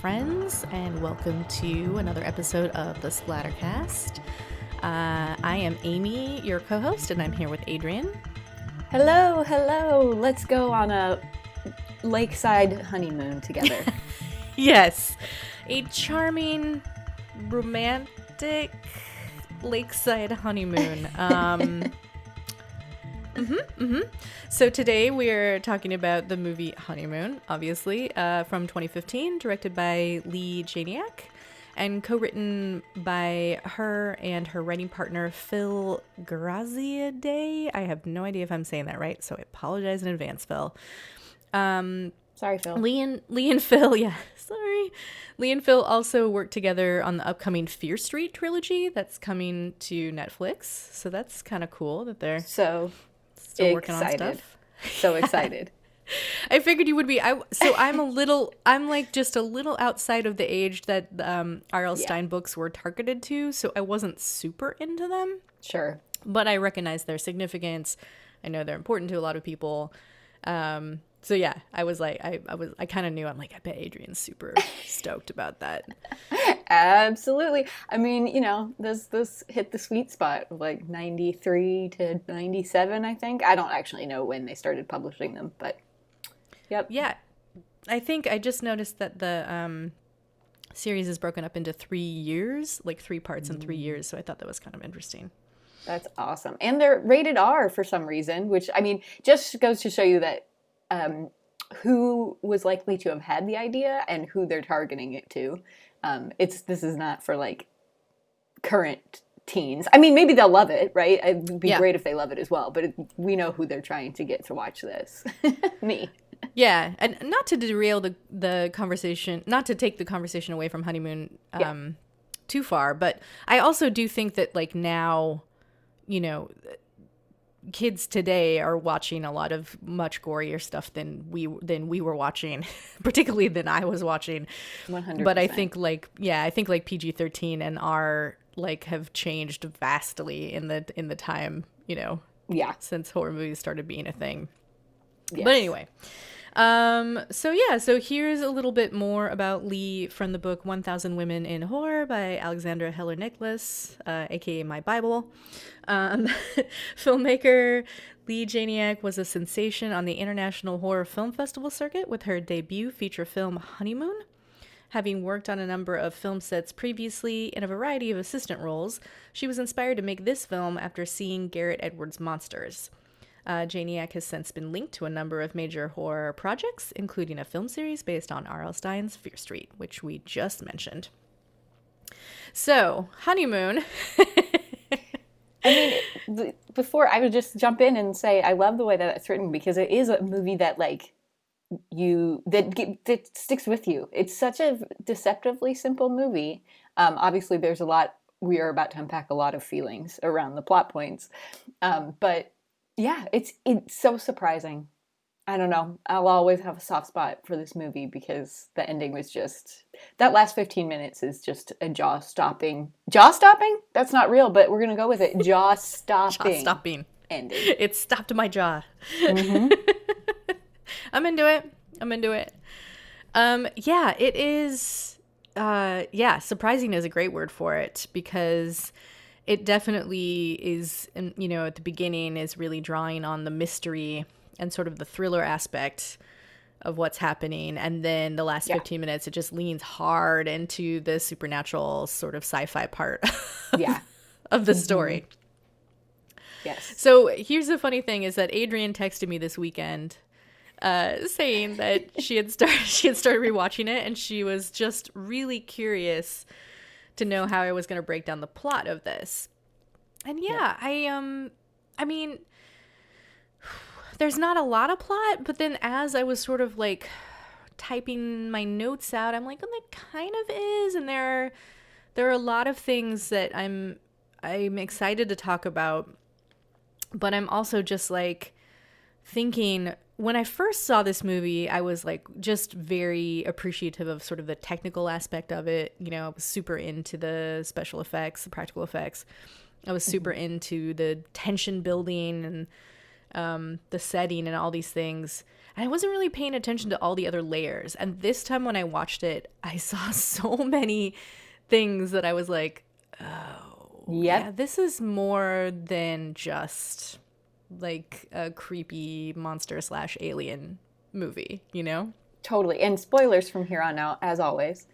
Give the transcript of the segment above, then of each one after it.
Friends, and welcome to another episode of the Splattercast. Uh, I am Amy, your co host, and I'm here with Adrian. Hello, hello. Let's go on a lakeside honeymoon together. yes, a charming, romantic lakeside honeymoon. Um, mm-hmm, mm-hmm. So today we're talking about the movie Honeymoon, obviously, uh, from 2015, directed by Leigh Janiak and co-written by her and her writing partner Phil Graziadei. I have no idea if I'm saying that right, so I apologize in advance, Phil. Um, sorry, Phil. Lee and Leigh and Phil, yeah, sorry. Leigh and Phil also worked together on the upcoming Fear Street trilogy that's coming to Netflix. So that's kind of cool that they're so still excited. working on stuff. So excited. I figured you would be. I so I'm a little. I'm like just a little outside of the age that um, R.L. Yeah. Stine books were targeted to, so I wasn't super into them. Sure. But I recognize their significance. I know they're important to a lot of people. Um, so yeah, I was like, I, I was, I kind of knew. I'm like, I bet Adrian's super stoked about that. Absolutely. I mean, you know, this this hit the sweet spot of like 93 to 97, I think. I don't actually know when they started publishing them, but yep. Yeah, I think I just noticed that the um, series is broken up into three years, like three parts in three years. So I thought that was kind of interesting. That's awesome. And they're rated R for some reason, which I mean, just goes to show you that um, who was likely to have had the idea and who they're targeting it to. Um, it's this is not for like current teens. I mean, maybe they'll love it, right? It'd be Yeah. great if they love it as well. But it, we know who they're trying to get to watch this. Me. Yeah, and not to derail the the conversation, not to take the conversation away from honeymoon um, Yeah. too far, but I also do think that like now, you know, kids today are watching a lot of much gorier stuff than we than we were watching, particularly than I was watching. 100%. But I think like yeah, I think like PG thirteen and R like have changed vastly in the in the time you know Yeah. since horror movies started being a thing. Yes. But anyway, um, so yeah, so here's a little bit more about Leigh from the book 1000 Women in Horror by Alexandra Heller Nicholas, uh, aka My Bible. Um, filmmaker Leigh Janiak was a sensation on the International Horror Film Festival circuit with her debut feature film Honeymoon. Having worked on a number of film sets previously in a variety of assistant roles, she was inspired to make this film after seeing Gareth Edwards' Monsters. Uh, has since been linked to a number of major horror projects, including a film series based on R.L. Stine's Fear Street, which we just mentioned. So, Honeymoon. I mean, before I would just jump in and say I love the way that it's written because it is a movie that like you that that sticks with you. It's such a deceptively simple movie. Um, obviously, there's a lot. We are about to unpack a lot of feelings around the plot points, um, but yeah, it's it's so surprising. I don't know. I'll always have a soft spot for this movie because the ending was just that last 15 minutes is just a jaw stopping. Jaw stopping? That's not real, but we're going to go with it. Jaw stopping. Stopping. Ending. It stopped my jaw. Mm-hmm. I'm into it. I'm into it. Um, yeah, it is. Uh, yeah, surprising is a great word for it because it definitely is. You know, at the beginning is really drawing on the mystery and sort of the thriller aspect of what's happening, and then the last Yeah. 15 minutes it just leans hard into the supernatural sort of sci-fi part Yeah. of the story. Yes. So here's the funny thing: is that Adrian texted me this weekend, uh, saying that she had started she had started rewatching it, and she was just really curious to know how I was going to break down the plot of this. And yeah, I um, I mean, there's not a lot of plot, but then as I was sort of like typing my notes out, I'm like, well, it kind of is, and there are there are a lot of things that I'm I'm excited to talk about but I'm also just like thinking when I first saw this movie, I was like just very appreciative of sort of the technical aspect of it. You know, I was super into the special effects, the practical effects. I was super into the tension building and um, the setting and all these things. and I wasn't really paying attention to all the other layers. And this time when I watched it, I saw so many things that I was like, oh, Yep. yeah, this is more than just like a creepy monster slash alien movie, you know? Totally. And spoilers from here on out, as always.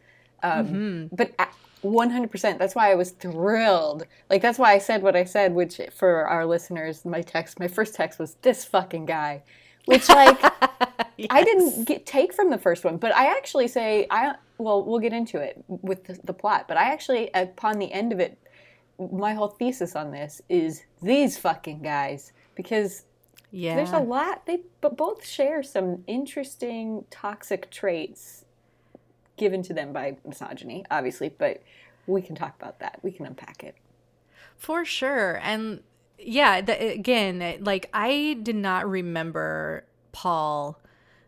Um, Mm-hmm. But 100%. That's why I was thrilled. Like, that's why I said what I said, which for our listeners, my text, my first text was this fucking guy. Which, like, I didn't get take from the first one, but I actually say, I, well, we'll get into it with the, the plot, but I actually, upon the end of it, my whole thesis on this is these fucking guys. Because Yeah. there's a lot they but both share some interesting toxic traits given to them by misogyny obviously but we can talk about that we can unpack it For sure. And yeah, the, again, like I did not remember Paul,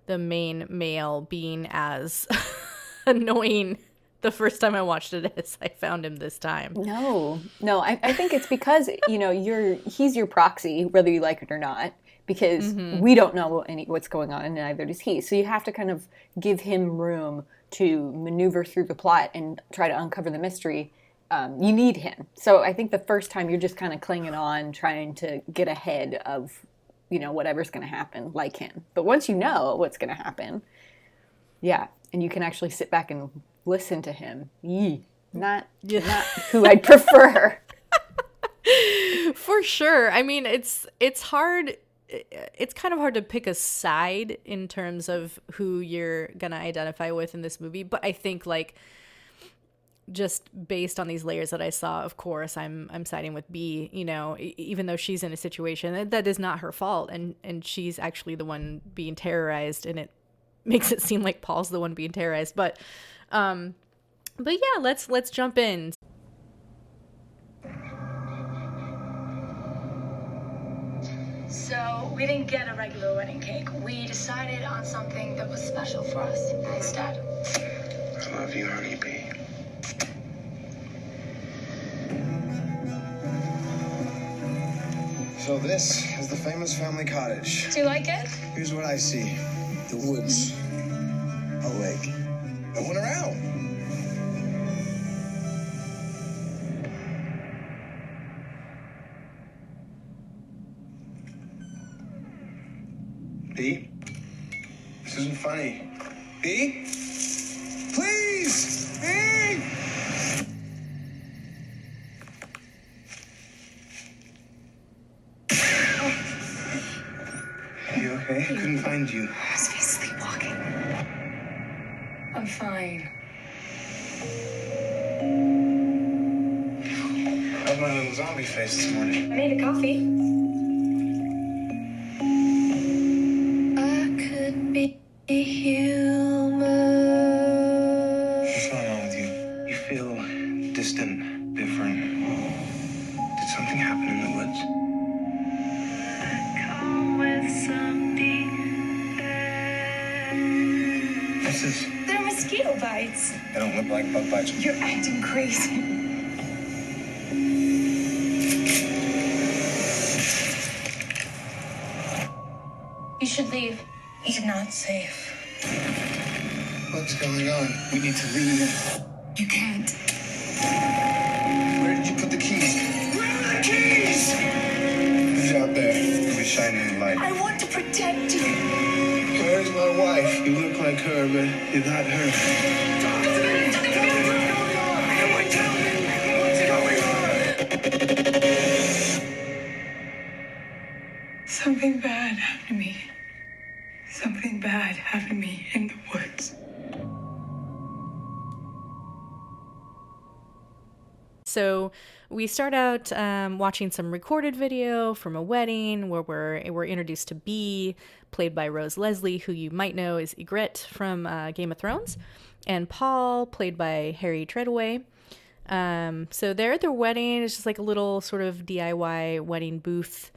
the main male, being as annoying the first time I watched it as I found him this time. no. No i, I think it's because you know you're he's your proxy whether you like it or not because we don't know any, what's going on and neither does he. So you have to kind of give him room to maneuver through the plot and try to uncover the mystery. Um, you need him. So i think the first time you're just kind of clinging on trying to get ahead of you know whatever's going to happen like him. But once you know what's going to happen yeah and you can actually sit back and listen to him yee, not not who i'd prefer For sure. I mean, it's it's hard it's kind of hard to pick a side in terms of who you're going to identify with in this movie, but I think like just based on these layers that I saw, of course, I'm I'm siding with B. You know, even though she's in a situation that, that is not her fault, and and she's actually the one being terrorized, and it makes it seem like Paul's the one being terrorized. But, um, but yeah, let's let's jump in. So we didn't get a regular wedding cake. We decided on something that was special for us instead. I love you, honeybee. So this is the famous family cottage. Do you like it? Here's what I see. The woods. A lake. Went around. B? This isn't funny. B? What's this? They're mosquito bites. They don't look like bug bites. You're acting crazy. You should leave. He's not safe. What's going on? We need to leave. You can't. Where did you put the keys? Where are the keys? Who's out there? Who's shining the light? I want to protect you. Like her, but you're not her. What's going on? Something bad happened to me. Something bad happened to me in the woods. So we start out um, watching some recorded video from a wedding where we're we're introduced to B, played by Rose Leslie, who you might know is Ygritte from uh, Game of Thrones, and Paul, played by Harry Treadaway. Um, so they're at their wedding. It's just like a little sort of DIY wedding booth.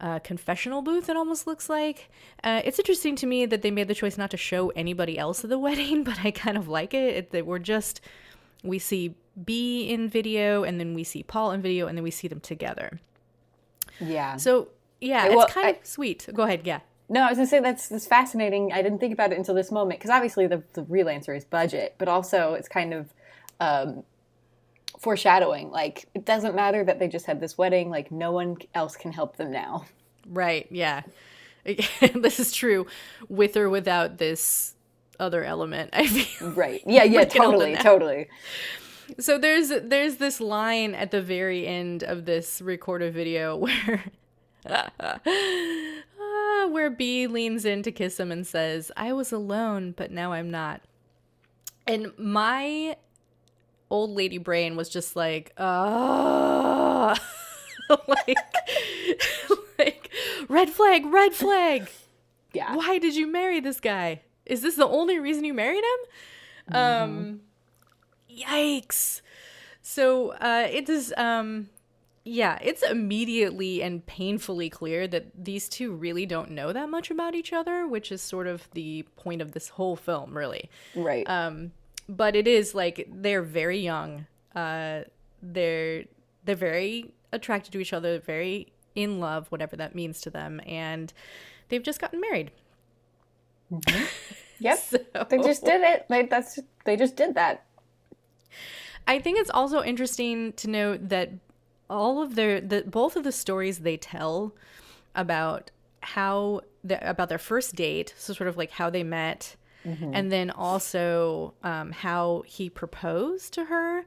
Uh, confessional booth it almost looks like uh, it's interesting to me that they made the choice not to show anybody else at the wedding but i kind of like it, it that we're just we see B in video and then we see Paul in video and then we see them together. yeah So yeah, well, it's kind I- of sweet. Go ahead, yeah. No, I was gonna say that's that's fascinating. I didn't think about it until this moment because obviously the the real answer is budget, but also it's kind of um, foreshadowing. Like it doesn't matter that they just had this wedding. Like no one else can help them now. Right. Yeah. this is true with or without this other element. I feel Right. Yeah. Yeah. Totally. Totally. So there's there's this line at the very end of this recorded video where Ah, where B leans in to kiss him and says, "I was alone, but now I'm not." And my old lady brain was just like, "Ah." like like red flag, red flag. Yeah. Why did you marry this guy? Is this the only reason you married him? Um yikes. So uh it is um yeah, it's immediately and painfully clear that these two really don't know that much about each other, which is sort of the point of this whole film, really. Right. Um, but it is like they're very young. Uh, they're they're very attracted to each other, very in love, whatever that means to them, and they've just gotten married. yep. So They just did it. Like that's they just did that. I think it's also interesting to note that all of their the both of the stories they tell about how the, about their first date, so sort of like how they met, and then also um, how he proposed to her,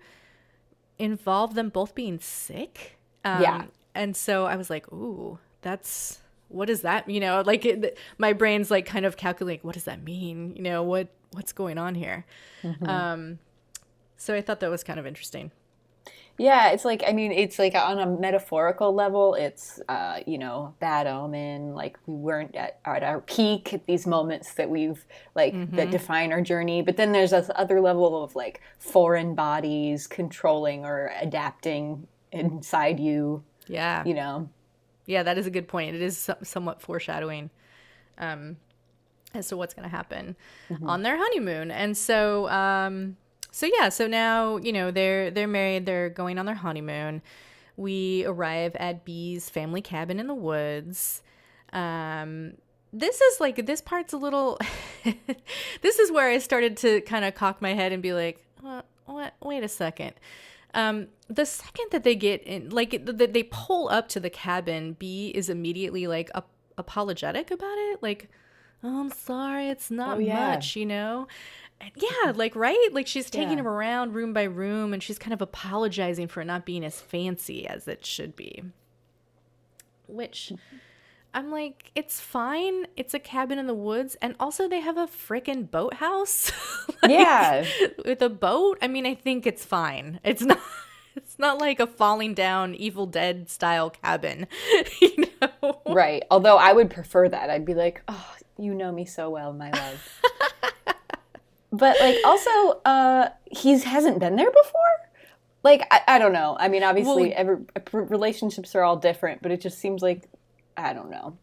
involve them both being sick. Um, Yeah. and so I was like, ooh, that's what does that you know like it, my brain's like kind of calculating what does that mean you know what what's going on here um so I thought that was kind of interesting. Yeah, it's like I mean, it's like on a metaphorical level, it's uh, you know bad omen. Like we weren't at, at our peak at these moments that we've like that define our journey. But then there's this other level of like foreign bodies controlling or adapting inside you. Yeah. You know, Yeah, that is a good point. It is somewhat foreshadowing um, as to what's going to happen on their honeymoon. And so, um, so yeah, so now you know they're they're married. They're going on their honeymoon. We arrive at B's family cabin in the woods. Um, this is like this part's a little. this is where I started to kind of cock my head and be like, what? what? Wait a second. Um, the second that they get in, like that they pull up to the cabin, B is immediately like ap- apologetic about it, like, "Oh, I'm sorry, it's not Oh, yeah. much," you know. And yeah, like right, like she's taking Yeah. him around room by room, and she's kind of apologizing for it not being as fancy as it should be. Which I'm like, it's fine. It's a cabin in the woods, and also they have a freaking boathouse. Like, Yeah. with a boat. I mean, I think it's fine. It's not. It's not like a falling down Evil Dead style cabin, you know. right. Although I would prefer that. I'd be like, oh, you know me so well, my love. But like, also, uh, he hasn't been there before. Like, I, I don't know. I mean, obviously, Well- every relationships are all different, but it just seems like I don't know.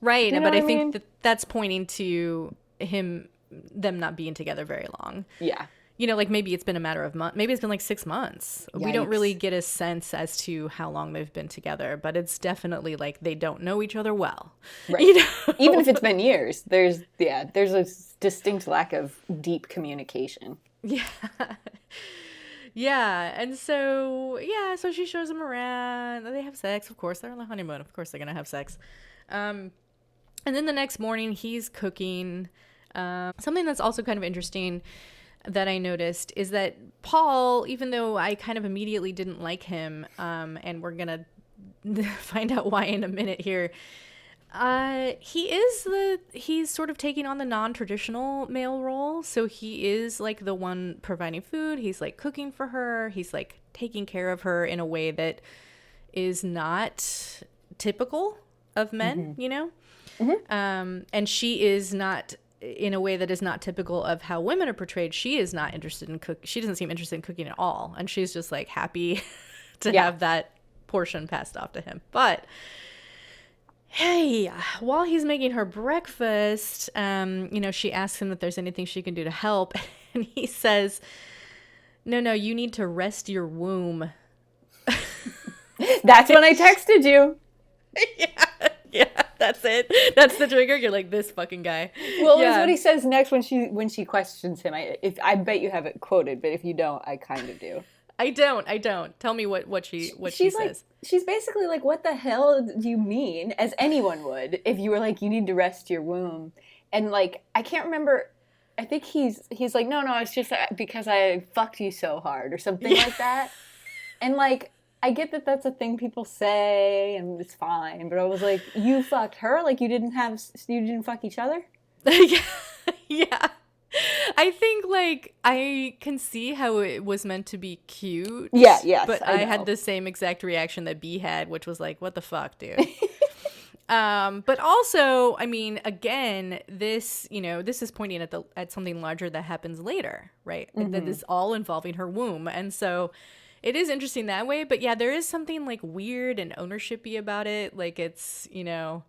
Right, You know but I I think that that's pointing to him, them not being together very long. Yeah. You know, like maybe it's been a matter of months. Maybe it's been like six months. We don't really get a sense as to how long they've been together, but it's definitely like they don't know each other well. Right. You know? Even if it's been years, there's yeah, there's a distinct lack of deep communication. Yeah. yeah. And so, yeah, so she shows him around. They have sex, of course. They're on the honeymoon. Of course, they're going to have sex. Um, and then the next morning, he's cooking. Um, something that's also kind of interesting that I noticed is that Paul, even though I kind of immediately didn't like him, um, and we're going to find out why in a minute here. Uh, he is the he's sort of taking on the non-traditional male role. So he is like the one providing food. He's like cooking for her. He's like taking care of her in a way that is not typical of men, you know? Um, and she is not in a way that is not typical of how women are portrayed. She is not interested in cook. She doesn't seem interested in cooking at all, and she's just like happy to Yeah. have that portion passed off to him. But hey, while he's making her breakfast, um, you know, she asks him if there's anything she can do to help, and he says, "No, no, you need to rest your womb." That's when I texted you. yeah, yeah, That's it. That's the trigger. You're like this fucking guy. Well, Yeah. what he says next when she when she questions him. I if I bet you have it quoted, but if you don't, I kind of do. I don't. I don't. Tell me what what she what she's she like, says. she's basically like, "What the hell do you mean?" As anyone would if you were like, "You need to rest your womb," and like, I can't remember. I think he's he's like, "No, no, it's just uh, because I fucked you so hard" or something like that. And like, I get that that's a thing people say, and it's fine. But I was like, "You fucked her? Like you didn't have you didn't fuck each other?" yeah. yeah. I think like I can see how it was meant to be cute. Yeah, yes, But I I, had the same exact reaction that B had, which was like, "What the fuck, dude." um, but also, I mean, again, this you know, this is pointing at the at something larger that happens later, right? Mm-hmm. That is all involving her womb, and so it is interesting that way. But yeah, there is something like weird and ownershipy about it. Like it's you know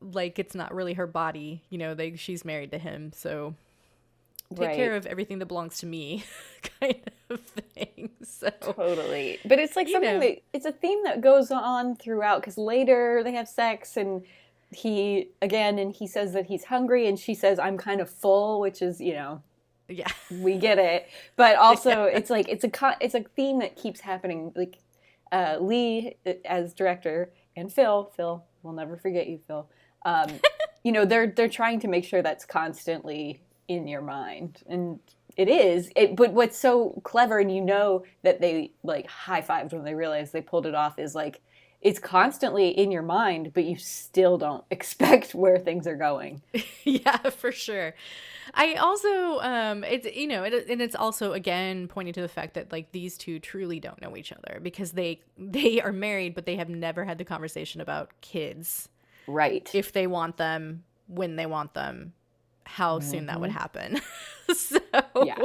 like it's not really her body you know like she's married to him so take care of everything that belongs to me kind of thing so Totally. But it's like something know. that it's a theme that goes on throughout because later they have sex and he again and he says that he's hungry and she says I'm kind of full, which is you know yeah we get it. But also it's like it's a it's a theme that keeps happening. Like uh, Leigh uh, as director and Phil, Phil, we'll never forget you, Phil. Um, you know they're they're trying to make sure that's constantly in your mind and it is it but what's so clever and you know that they like high fived when they realized they pulled it off is like it's constantly in your mind but you still don't expect where things are going yeah for sure i also um it's you know it, and it's also again pointing to the fact that like these two truly don't know each other because they they are married but they have never had the conversation about kids. Right. If they want them when they want them how soon that would happen. So Yeah.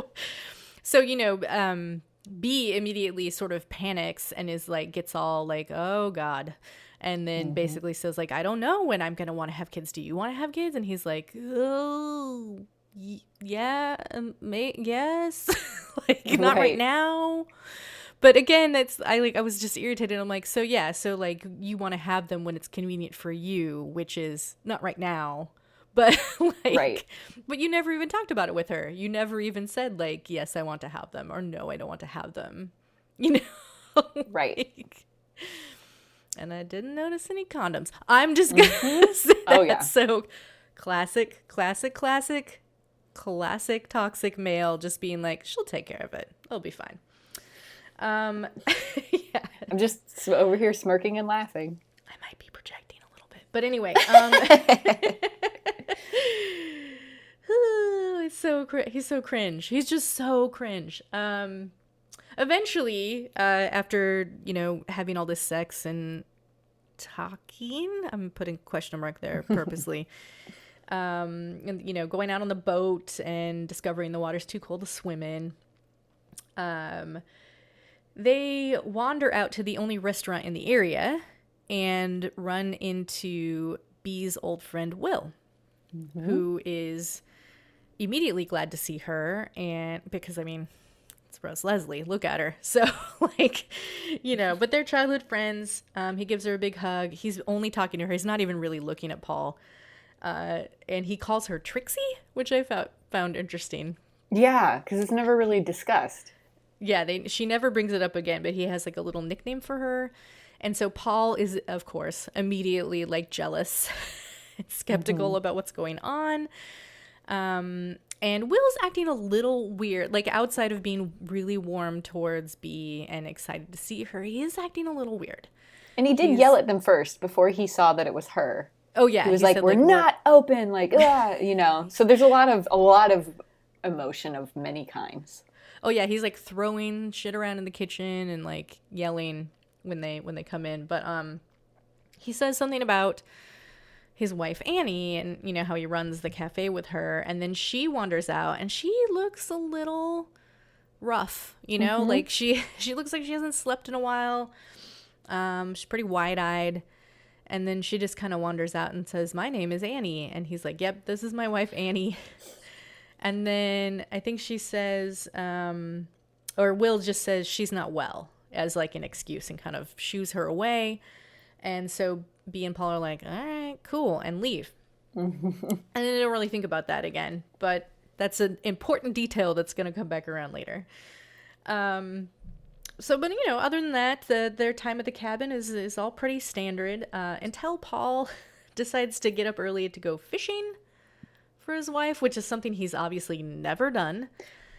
so you know um b immediately sort of panics and is like gets all like oh god. And then basically says like i don't know when i'm gonna want to have kids. Do you want to have kids? And he's like oh yeah um, may- yes like not right Right. now but again that's i like i was just irritated i'm like so yeah so like you want to have them when it's convenient for you which is not right now but like Right. but you never even talked about it with her you never even said like yes i want to have them or no i don't want to have them you know Right. Like- and i didn't notice any condoms i'm just gonna say Oh, that. yeah. so classic classic classic classic toxic male just being like she'll take care of it it'll be fine um yeah i'm just over here smirking and laughing I might be projecting a little bit. But anyway, um Ooh, it's so cr- he's so cringe. He's just so cringe. Um eventually, uh after, you know, having all this sex and talking, I'm putting question mark there purposely. Um and you know, going out on the boat and discovering the water's too cold to swim in. Um they wander out to the only restaurant in the area and run into Bee's old friend Will, who is immediately glad to see her and because I mean it's Rose Leslie, look at her. So like, you know, but they're childhood friends. Um, he gives her a big hug. He's only talking to her. He's not even really looking at Paul. Uh, and he calls her Trixie, which I found found interesting. yeah because it's never really discussed Yeah, they she never brings it up again, but he has like a little nickname for her. And so Paul is of course immediately like jealous and skeptical about what's going on. Um and Will's acting a little weird, like outside of being really warm towards B and excited to see her, he is acting a little weird. and he did He's- yell at them first before he saw that it was her Oh yeah, he was like, said, "We're not open," like, ah, you know. So there's a lot of a lot of emotion of many kinds. Oh yeah, he's like throwing shit around in the kitchen and like yelling when they when they come in. But um he says something about his wife Annie and you know how he runs the cafe with her and then she wanders out and she looks a little rough, you know? Like she she looks like she hasn't slept in a while. Um she's pretty wide-eyed. And then she just kind of wanders out and says, "My name is Annie." And he's like, "Yep, this is my wife Annie." And then I think she says, um, or Will just says she's not well as like an excuse and kind of shoos her away. And so B and Paul are like, all right, cool, and leave. and then they don't really think about that again. But that's an important detail that's going to come back around later. Um, so, but you know, other than that, the, their time at the cabin is is all pretty standard. Uh, until Paul decides to get up early to go fishing for his wife, which is something he's obviously never done.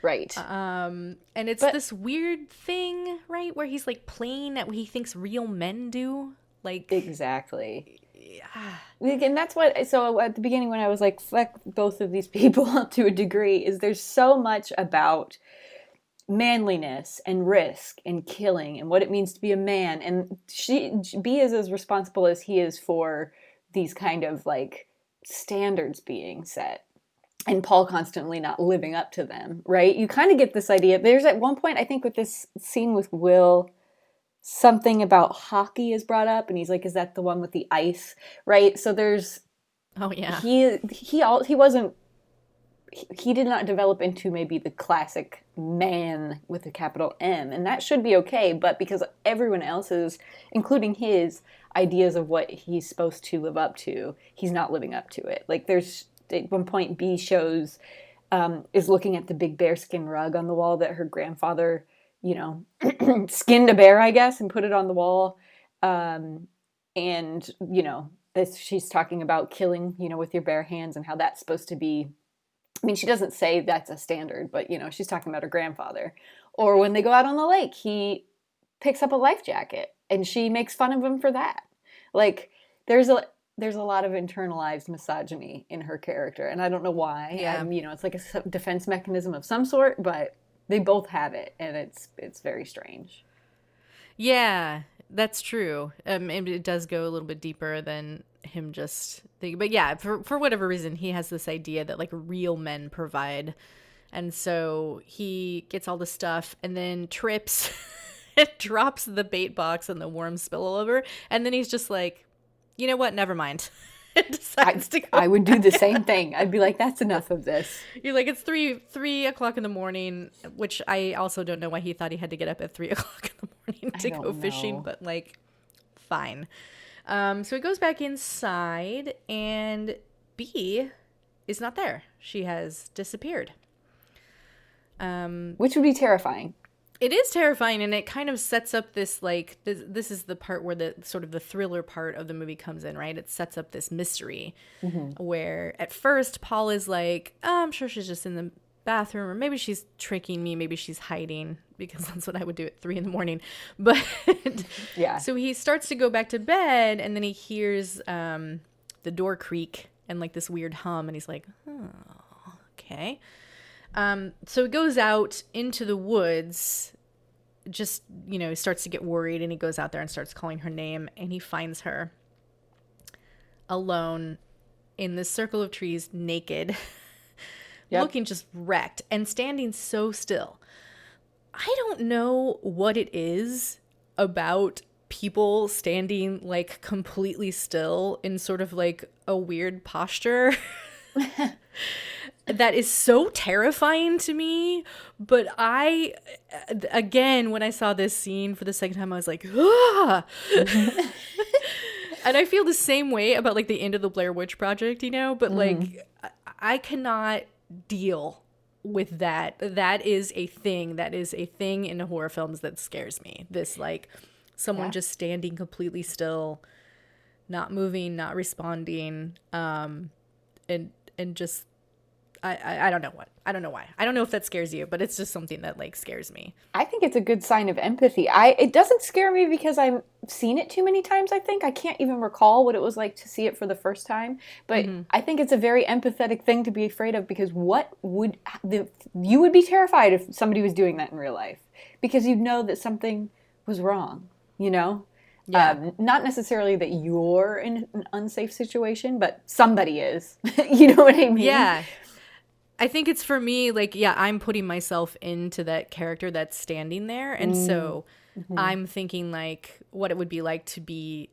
Right. Um, and it's But- this weird thing, right, where he's like playing at what he thinks real men do. Like, Exactly. Yeah. And that's what. So at the beginning, when I was like, "Fuck both of these people" to a degree, is there's so much about manliness and risk and killing and what it means to be a man, and she B is as responsible as he is for these kind of like standards being set. And Paul constantly not living up to them, right? You kind of get this idea. There's at one point, I think, with this scene with Will, something about hockey is brought up and he's like is that the one with the ice right so there's oh yeah, he he all he wasn't he, did not develop into maybe the classic man with a capital M and that should be okay but because everyone else's including his ideas of what he's supposed to live up to he's not living up to it like there's at one point B shows um, is looking at the big bearskin rug on the wall that her grandfather you know, skinned a bear, I guess, and put it on the wall. Um, and you know, this she's talking about killing, you know, with your bare hands and how that's supposed to be. I mean, she doesn't say that's a standard, but you know, she's talking about her grandfather. Or when they go out on the lake, he picks up a life jacket, and she makes fun of him for that. Like, there's a there's a lot of internalized misogyny in her character, and I don't know why. Yeah. Um, you know, it's like a defense mechanism of some sort, but they both have it, and it's it's very strange. yeah, that's true. Um, and it does go a little bit deeper than him just thinking. But yeah, for for whatever reason, he has this idea that like real men provide, and so he gets all the stuff and then trips. and drops the bait box and the worms spill all over and then he's just like you know what never mind and decides to go I would do the same thing. I'd be like, "That's enough of this." You're like it's three three o'clock in the morning, which I also don't know why he thought he had to get up at three o'clock in the morning to go don't fishing, but like, fine. Um, so he goes back inside, and B is not there. She has disappeared. Um, Which would be terrifying. it is terrifying and it kind of sets up this like this, this is the part where the sort of the thriller part of the movie comes in right it sets up this mystery where at first paul is like oh, i'm sure she's just in the bathroom or maybe she's tricking me maybe she's hiding because that's what i would do at three in the morning but Yeah. so he starts to go back to bed and then he hears um, the door creak and like this weird hum and he's like oh okay um, so he goes out into the woods just you know he starts to get worried and he goes out there and starts calling her name and he finds her alone in this circle of trees naked Yep. looking just wrecked and standing so still i don't know what it is about people standing like completely still in sort of like a weird posture that is so terrifying to me. But I, again, when I saw this scene for the second time, I was like, ah! and I feel the same way about like the end of the Blair Witch Project, you know. But like, I, I cannot deal with that. That is a thing. That is a thing in horror films that scares me. This like someone Yeah. just standing completely still, not moving, not responding, um, and and just I, I I don't know what I don't know why I don't know if that scares you, but it's just something that like scares me. I think it's a good sign of empathy. I it doesn't scare me because I've seen it too many times. I think I can't even recall what it was like to see it for the first time. But I think it's a very empathetic thing to be afraid of because what would the you would be terrified if somebody was doing that in real life because you'd know that something was wrong. You know. Yeah. Um, not necessarily that you're in an unsafe situation, but somebody is. you know what I mean? Yeah. I think it's for me, like, yeah, I'm putting myself into that character that's standing there. And so I'm thinking, like, what it would be like to be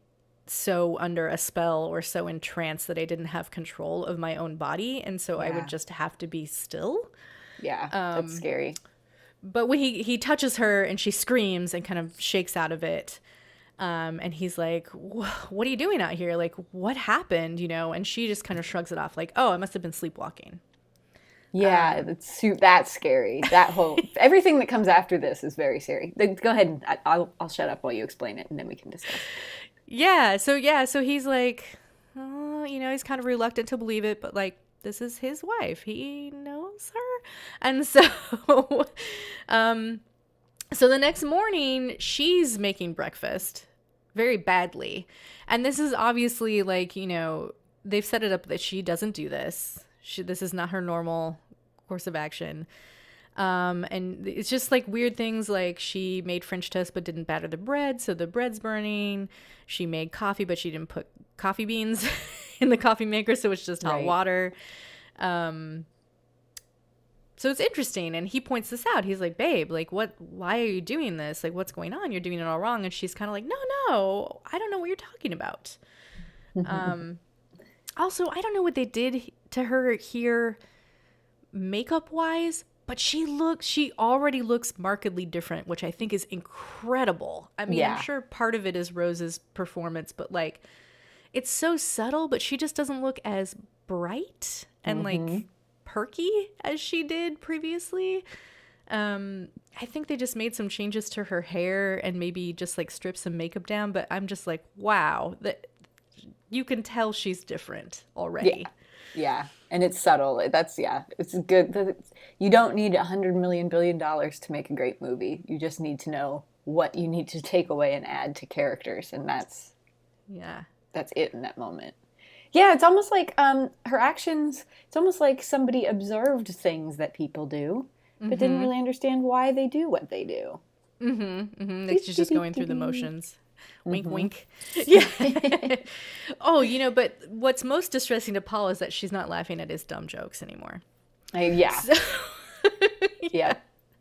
so under a spell or so entranced that I didn't have control of my own body. And so I would just have to be still. Yeah. Um, that's scary. But when he, he touches her and she screams and kind of shakes out of it, Um, and he's like, "What are you doing out here? Like, what happened? You know?" And she just kind of shrugs it off, like, "Oh, I must have been sleepwalking." Yeah, Um, that's su- that's scary. That whole everything that comes after this is very scary. Go ahead and I- I'll I'll shut up while you explain it, and then we can discuss. Yeah. So yeah. So he's like, oh, you know, he's kind of reluctant to believe it, but like, this is his wife. He knows her, and so, um, so the next morning she's making breakfast very badly, and this is obviously like you know they've set it up that she doesn't do this. She this is not her normal course of action. Um, and it's just like weird things like she made French toast but didn't batter the bread, so the bread's burning. She made coffee but she didn't put coffee beans in the coffee maker, so it's just hot Right. water. Um, so it's interesting, and he points this out. He's like, "Babe, like, what? Why are you doing this? Like, what's going on? You're doing it all wrong." And she's kind of like, "No, no, I don't know what you're talking about." um, also, I don't know what they did to her here makeup wise, but she looks she already looks markedly different, which I think is incredible. I mean, Yeah. I'm sure part of it is Rose's performance, but like it's so subtle, but she just doesn't look as bright and like perky as she did previously. Um I think they just made some changes to her hair and maybe just like strip some makeup down, but I'm just like, wow, that you can tell she's different already. Yeah, and it's subtle. That's yeah, it's good. that You don't need a hundred million billion dollars to make a great movie. You just need to know what you need to take away and add to characters, and that's Yeah. that's it in that moment. Yeah, it's almost like um, her actions. It's almost like somebody observed things that people do, but didn't really understand why they do what they do. Mm-hmm. Like she's just going through the motions. Wink, mm-hmm. wink. Yeah. oh, you know, but what's most distressing to Paul is that she's not laughing at his dumb jokes anymore. Uh, I, yeah, yeah.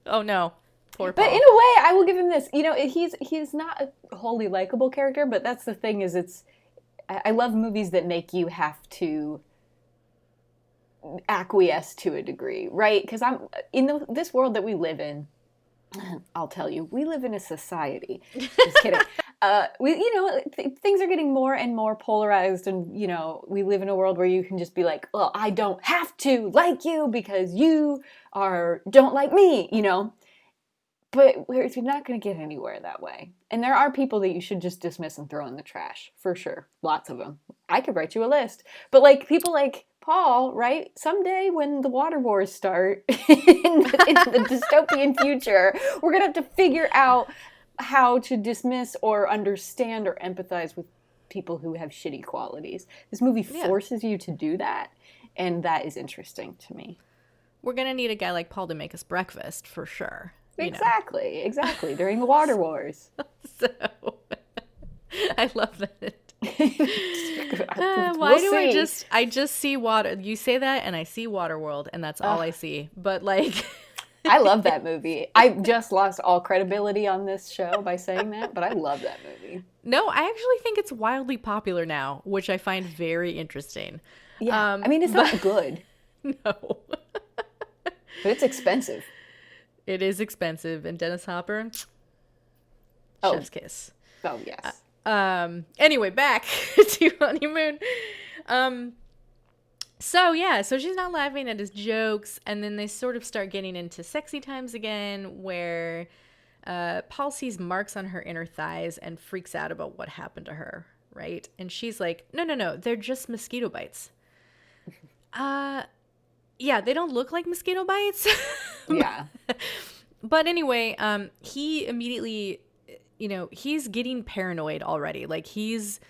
Oh no, poor Paul. But in a way, I will give him this. You know, he's he's not a wholly likable character, but that's the thing is it's. I I love movies that make you have to acquiesce to a degree, right? Because I'm in the, this world that we live in. I'll tell you, we live in a society. Just kidding. uh, we, you know, th- things are getting more and more polarized, and you know, we live in a world where you can just be like, "Well, I don't have to like you because you are don't like me," you know but we're you're not going to get anywhere that way. And there are people that you should just dismiss and throw in the trash, for sure. Lots of them. I could write you a list. But like people like Paul, right? Someday when the water wars start in, the, in the dystopian future, we're going to have to figure out how to dismiss or understand or empathize with people who have shitty qualities. This movie Yeah. forces you to do that, and that is interesting to me. We're gonna need a guy like Paul to make us breakfast for sure. you know. Exactly, exactly. During the water wars. So I love that. Uh, We'll why do I just I just see water? You say that, and I see Waterworld, and that's all I see. But like, I love that movie. I just lost all credibility on this show by saying that, but I love that movie. no, I actually think it's wildly popular now, which I find very interesting. Yeah, Um, I mean it's not good, No, but it's expensive. it is expensive, and Dennis Hopper, Oh. chef's kiss. Oh yes, Um. Anyway, back to honeymoon. Um. So yeah, so she's not laughing at his jokes, and then they sort of start getting into sexy times again, where uh, Paul sees marks on her inner thighs and freaks out about what happened to her. Right, and she's like, "No, no, no, they're just mosquito bites." Uh, yeah, they don't look like mosquito bites. yeah, but anyway, um, he immediately, you know, he's getting paranoid already. Like he's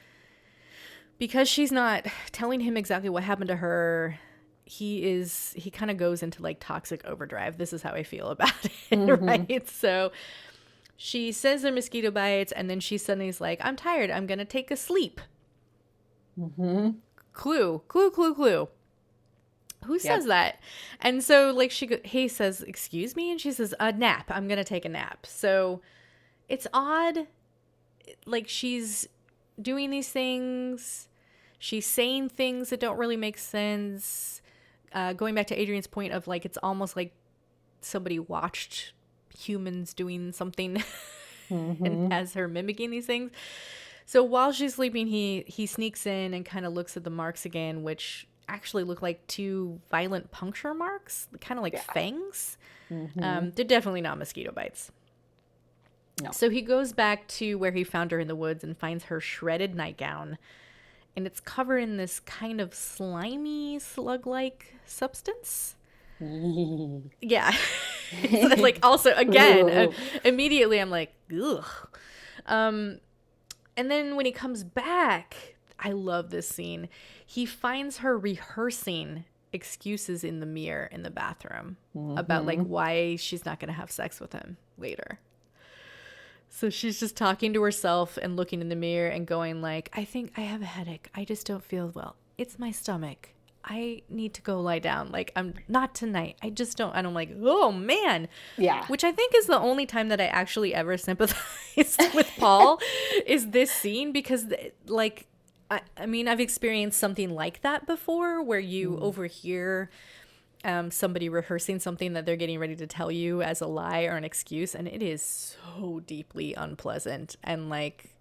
because she's not telling him exactly what happened to her. He is he kind of goes into like toxic overdrive. This is how I feel about it, right? So she says they're mosquito bites, and then she suddenly is like, "I'm tired. I'm gonna take a sleep." mm-hmm. Clue, clue, clue, clue. Who says that? And so, like, she he says, "Excuse me," and she says, "A nap. I'm gonna take a nap." So it's odd. Like she's doing these things. She's saying things that don't really make sense. Uh, going back to Adrian's point of like, it's almost like somebody watched humans doing something and has her mimicking these things. So while she's sleeping, he he sneaks in and kind of looks at the marks again, which actually look like two violent puncture marks, kind of like fangs. Um, they're definitely not mosquito bites. No. So he goes back to where he found her in the woods and finds her shredded nightgown. And it's covered in this kind of slimy, slug like substance. Yeah. It's like, also, again, uh, immediately I'm like, ugh. Um, and then when he comes back, I love this scene. He finds her rehearsing excuses in the mirror in the bathroom about like why she's not going to have sex with him later. So she's just talking to herself and looking in the mirror and going like, "I think I have a headache. I just don't feel well. It's my stomach. I need to go lie down. Like I'm not tonight. I just don't." And I'm like, "Oh man." Yeah. Which I think is the only time that I actually ever sympathized with Paul is this scene because like I, I mean I've experienced something like that before where you mm. overhear um, somebody rehearsing something that they're getting ready to tell you as a lie or an excuse and it is so deeply unpleasant and like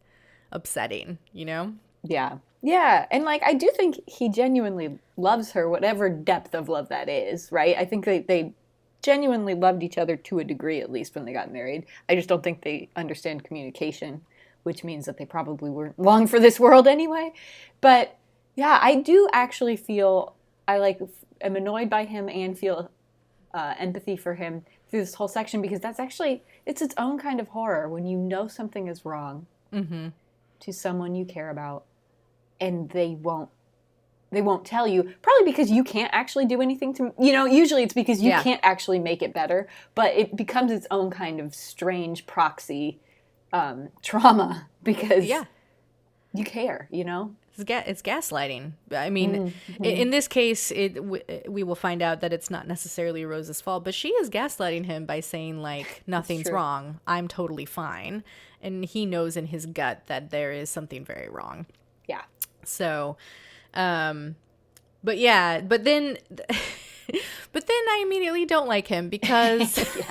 upsetting you know Yeah. Yeah. And like I do think he genuinely loves her, whatever depth of love that is, right? I think they, they genuinely loved each other to a degree, at least when they got married. I just don't think they understand communication, which means that they probably weren't long for this world anyway. But yeah, I do actually feel I like am annoyed by him and feel uh, empathy for him through this whole section because that's actually it's its own kind of horror when you know something is wrong to someone you care about and they won't they won't tell you probably because you can't actually do anything to you know usually it's because you Yeah. can't actually make it better but it becomes its own kind of strange proxy um, trauma because yeah. you care you know It's, ga- it's gaslighting. I mean, i in, this case, it w- we will find out that it's not necessarily Rose's fault, but she is gaslighting him by saying like nothing's wrong. I'm totally fine, and he knows in his gut that there is something very wrong. yeah So, um, but yeah, but then, but then I immediately don't like him because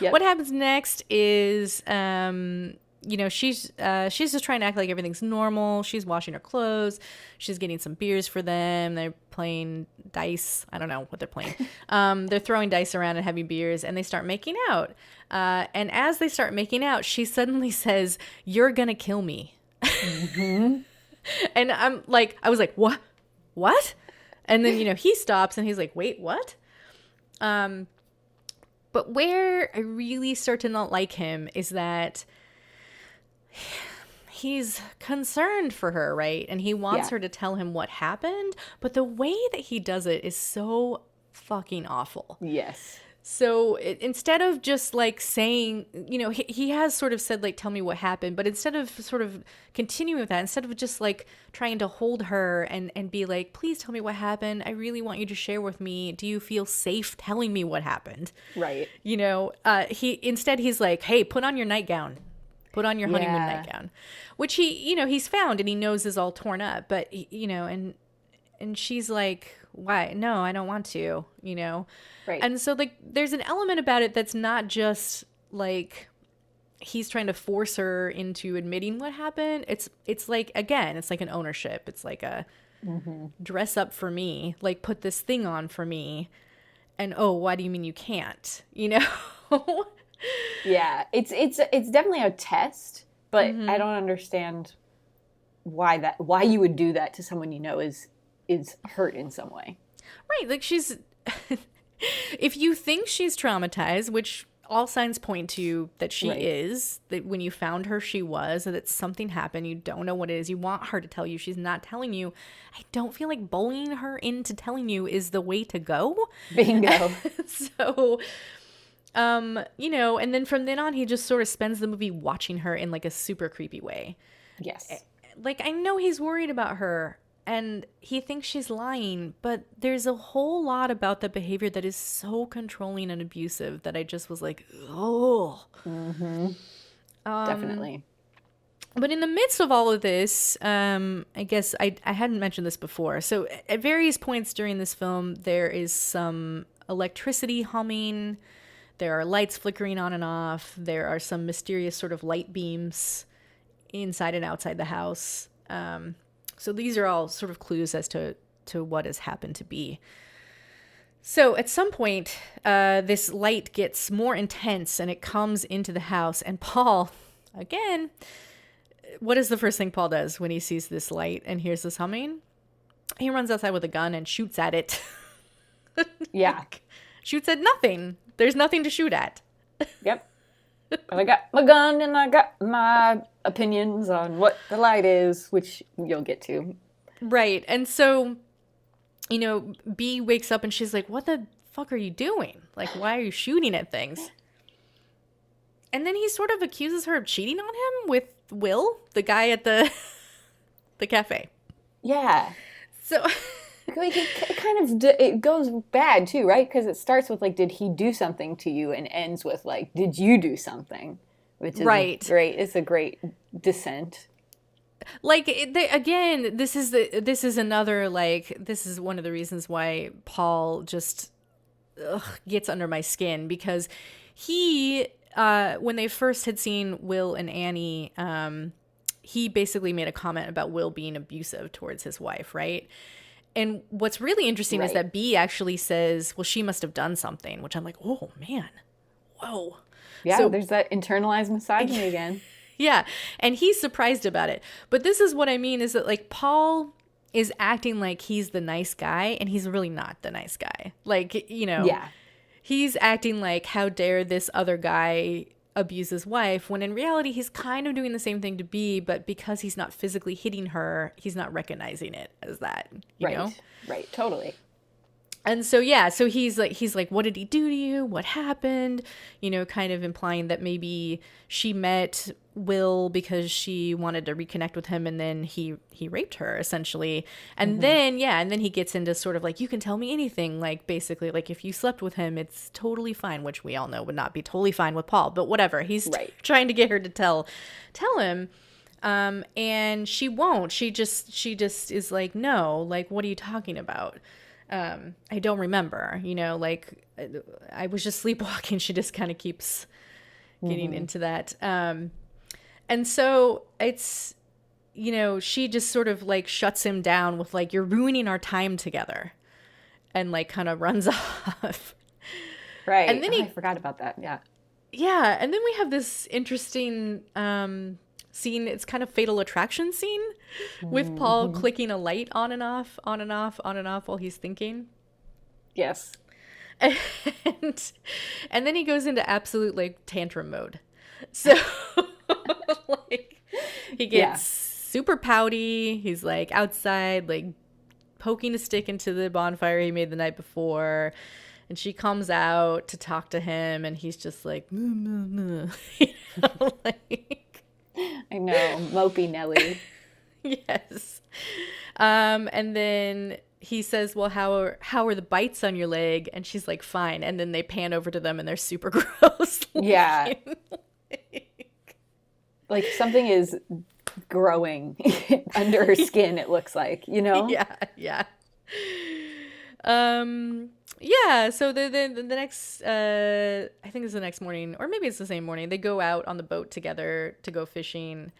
Yep. what happens next is, um, you know, she's uh, she's just trying to act like everything's normal. She's washing her clothes. She's getting some beers for them. They're playing dice. I don't know what they're playing. Um, they're throwing dice around and having beers, and they start making out. Uh, and as they start making out, she suddenly says, "You're gonna kill me." And I'm like, I was like, what? What? And then, you know, he stops and he's like, wait, what? Um, but where I really start to not like him is that he's concerned for her, right? And he wants Yeah. her to tell him what happened, but the way that he does it is so fucking awful. yes So it, instead of just like saying, you know, he, he has sort of said, like, tell me what happened, but instead of sort of continuing with that, instead of just like trying to hold her and, and be like, please tell me what happened. I really want you to share with me. Do you feel safe telling me what happened? right You know, uh, he instead he's like, hey, put on your nightgown. Put on your honeymoon Yeah. nightgown, which he, you know, he's found and he knows is all torn up. But he- you know, and and she's like, why? No, I don't want to. You know, Right. and so like there's an element about it that's not just like he's trying to force her into admitting what happened. It's it's like again, it's like an ownership. It's like a mm-hmm. dress up for me, like put this thing on for me. And oh, why do you mean you can't? You know? yeah it's it's it's definitely a test but Mm-hmm. i don't understand why that why you would do that to someone you know is is hurt in some way Right, like she's if you think she's traumatized, which all signs point to that she Right. is, that when you found her she was, that something happened, you don't know what it is, you want her to tell you, she's not telling you. I don't feel like bullying her into telling you is the way to go. bingo so um, you know, and then from then on he just sort of spends the movie watching her in like a super creepy way. yes like I know he's worried about her and he thinks she's lying, but there's a whole lot about the behavior that is so controlling and abusive that I just was like, oh. Um, definitely But in the midst of all of this, um, I guess I, I hadn't mentioned this before. So at various points during this film, there is some electricity humming. There are lights flickering on and off. There are some mysterious sort of light beams inside and outside the house. Um, so these are all sort of clues as to to what has happened to be. So at some point, uh, this light gets more intense and it comes into the house. And Paul, again, what is the first thing Paul does when he sees this light and hears this humming? He runs outside with a gun and shoots at it. Yeah. shoots at nothing. There's nothing to shoot at. Yep. But I got my gun and I got my opinions on what the light is, which you'll get to. Right. And so, you know, Bea wakes up and she's like, What the fuck are you doing? Like, why are you shooting at things? And then he sort of accuses her of cheating on him with Will, the guy at the the cafe. Yeah. So it, it kind of d- it goes bad too, right? Because it starts with like, "Did he do something to you?" and ends with like, "Did you do something?" Which is Right. great. It's a great descent. like they, again this is the this is another like this is one of the reasons why paul just ugh, gets under my skin because he uh when they first had seen will and annie um he basically made a comment about will being abusive towards his wife right and what's really interesting is that Bea actually says well she must have done something which i'm like oh man whoa Yeah, So- there's that internalized misogyny again. yeah. And he's surprised about it. But this is what I mean is that like Paul is acting like he's the nice guy and he's really not the nice guy. Like, you know, Yeah. he's acting like how dare this other guy abuse his wife when in reality he's kind of doing the same thing to Bea, but because he's not physically hitting her, he's not recognizing it as that, you Right. know? Right. Totally. And so yeah so he's like he's like what did he do to you? What happened? You know kind of implying that maybe she met will because she wanted to reconnect with him and then he he raped her essentially. And then yeah and then he gets into sort of like you can tell me anything. Like basically like if you slept with him it's totally fine which we all know would not be totally fine with paul but whatever. He's t- trying to get her to tell tell him. Um and she won't. She just she just is like no like what are you talking about um i don't remember you know like I- i was just sleepwalking she just kind of keeps getting into that um and so it's you know she just sort of like shuts him down with like you're ruining our time together and like kind of runs off Right. And then Oh, he- I forgot about that. Yeah. yeah and then we have this interesting um scene it's kind of fatal attraction scene with paul mm-hmm. clicking a light on and off on and off on and off while he's thinking Yes. and and then he goes into absolute like tantrum mode so like he gets Yeah. super pouty he's like outside like poking a stick into the bonfire he made the night before and she comes out to talk to him and he's just like "Moo, moo, moo." You know, like I know. Mopey Nelly. yes um and then he says well how are how are the bites on your leg and she's like fine and then they pan over to them and they're super gross Yeah. Like something is growing under her skin, it looks like, you know? yeah yeah um yeah so the the, the next uh i think it's the next morning or maybe it's the same morning they go out on the boat together to go fishing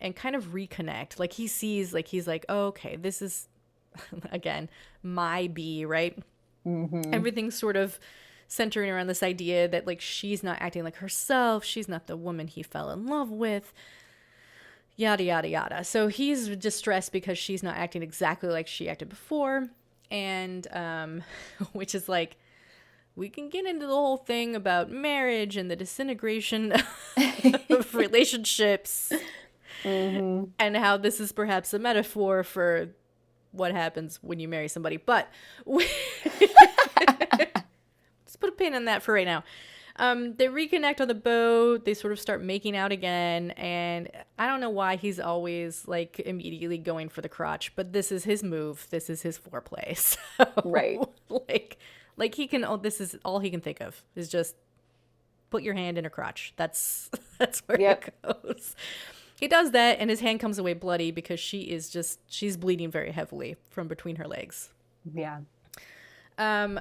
and kind of reconnect. Like he sees like he's like oh, okay this is again my Bea right? Everything's sort of centering around this idea that like she's not acting like herself she's not the woman he fell in love with yada yada yada. So he's distressed because she's not acting exactly like she acted before and um which is like we can get into the whole thing about marriage and the disintegration of relationships and how this is perhaps a metaphor for what happens when you marry somebody. But we- let's put a pin in that for right now um, they reconnect on the boat. They sort of start making out again, and I don't know why he's always like immediately going for the crotch, but this is his move. This is his foreplay. So, Right. Like, like he can. Oh, this is all he can think of is just put your hand in a crotch. That's that's where Yep. it goes. He does that, and his hand comes away bloody because she is just she's bleeding very heavily from between her legs. Yeah. Um,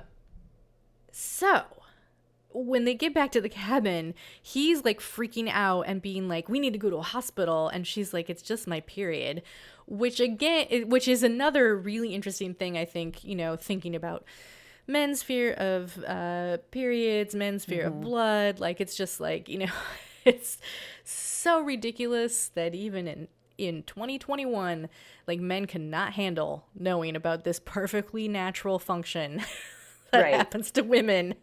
so when they get back to the cabin, he's like freaking out and being like, "We need to go to a hospital," and she's like, "It's just my period," which again, which is another really interesting thing I think. You know, thinking about men's fear of uh, periods, men's fear of blood, like it's just like you know, it's so ridiculous that even in in 2021 like men cannot handle knowing about this perfectly natural function that Right. happens to women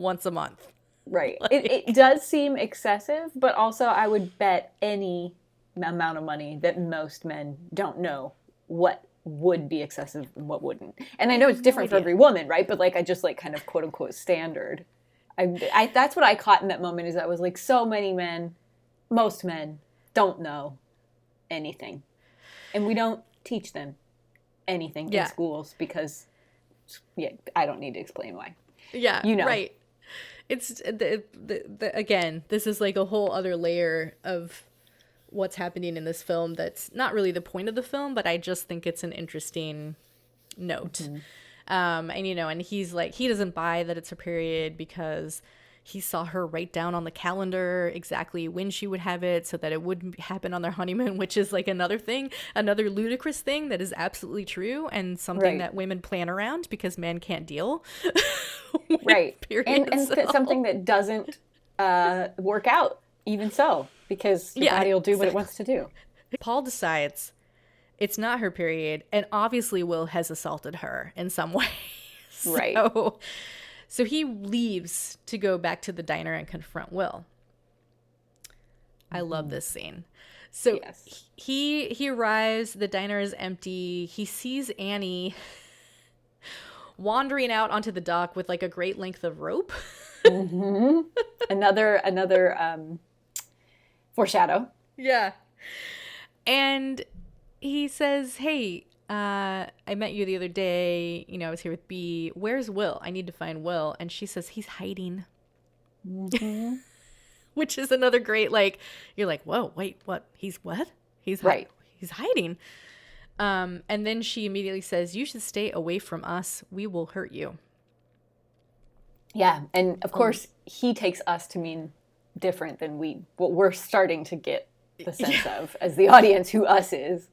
once a month. Right. It, it does seem excessive, but also I would bet any amount of money that most men don't know what would be excessive and what wouldn't. And I know it's different for every woman, right? But like I just like kind of quote unquote standard. I, I that's what I caught in that moment is I was like so many men, most men don't know anything. And we don't teach them anything Yeah. in schools because yeah, I don't need to explain why. Yeah, You know. right. It's the, the, the again, this is like a whole other layer of what's happening in this film that's not really the point of the film, but I just think it's an interesting note. Um, and you know, and he's like he doesn't buy that it's a period because he saw her write down on the calendar exactly when she would have it so that it wouldn't happen on their honeymoon, which is like another thing, another ludicrous thing that is absolutely true and something Right. that women plan around because men can't deal. right and and all. something that doesn't uh, work out even so because your Yeah, body will do what it wants to do Paul decides it's not her period, and obviously Will has assaulted her in some way. Right. So, he leaves to go back to the diner and confront Will. I love this scene. So Yes. he he arrives. The diner is empty. He sees Annie wandering out onto the dock with like a great length of rope. another another um, foreshadow Yeah. And he says, Hey, uh, I met you the other day. You know, I was here with Bea. Where's Will? I need to find Will. And she says, He's hiding. Which is another great, like, you're like, Whoa, wait, what? He's what? He's Right. He's hiding. Um, and then she immediately says, You should stay away from us. We will hurt you. yeah and of course he takes us to mean different than we what we're starting to get the sense of as the audience who us is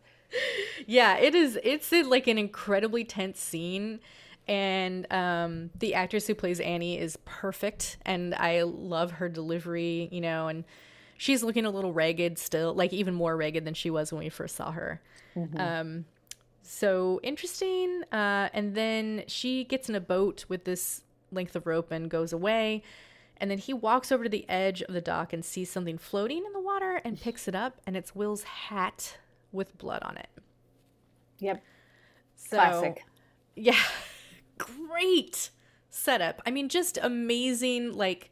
Yeah, it is. It's uh, like an incredibly tense scene, and um, the actress who plays Annie is perfect, and I love her delivery. You know, and she's looking a little ragged still, like even more ragged than she was when we first saw her. Um, so interesting. Uh, and then she gets in a boat with this length of rope and goes away. And then he walks over to the edge of the dock and sees something floating in the water and picks it up, and it's Will's hat with blood on it. yep So, classic Yeah. Great setup. I mean, just amazing. Like,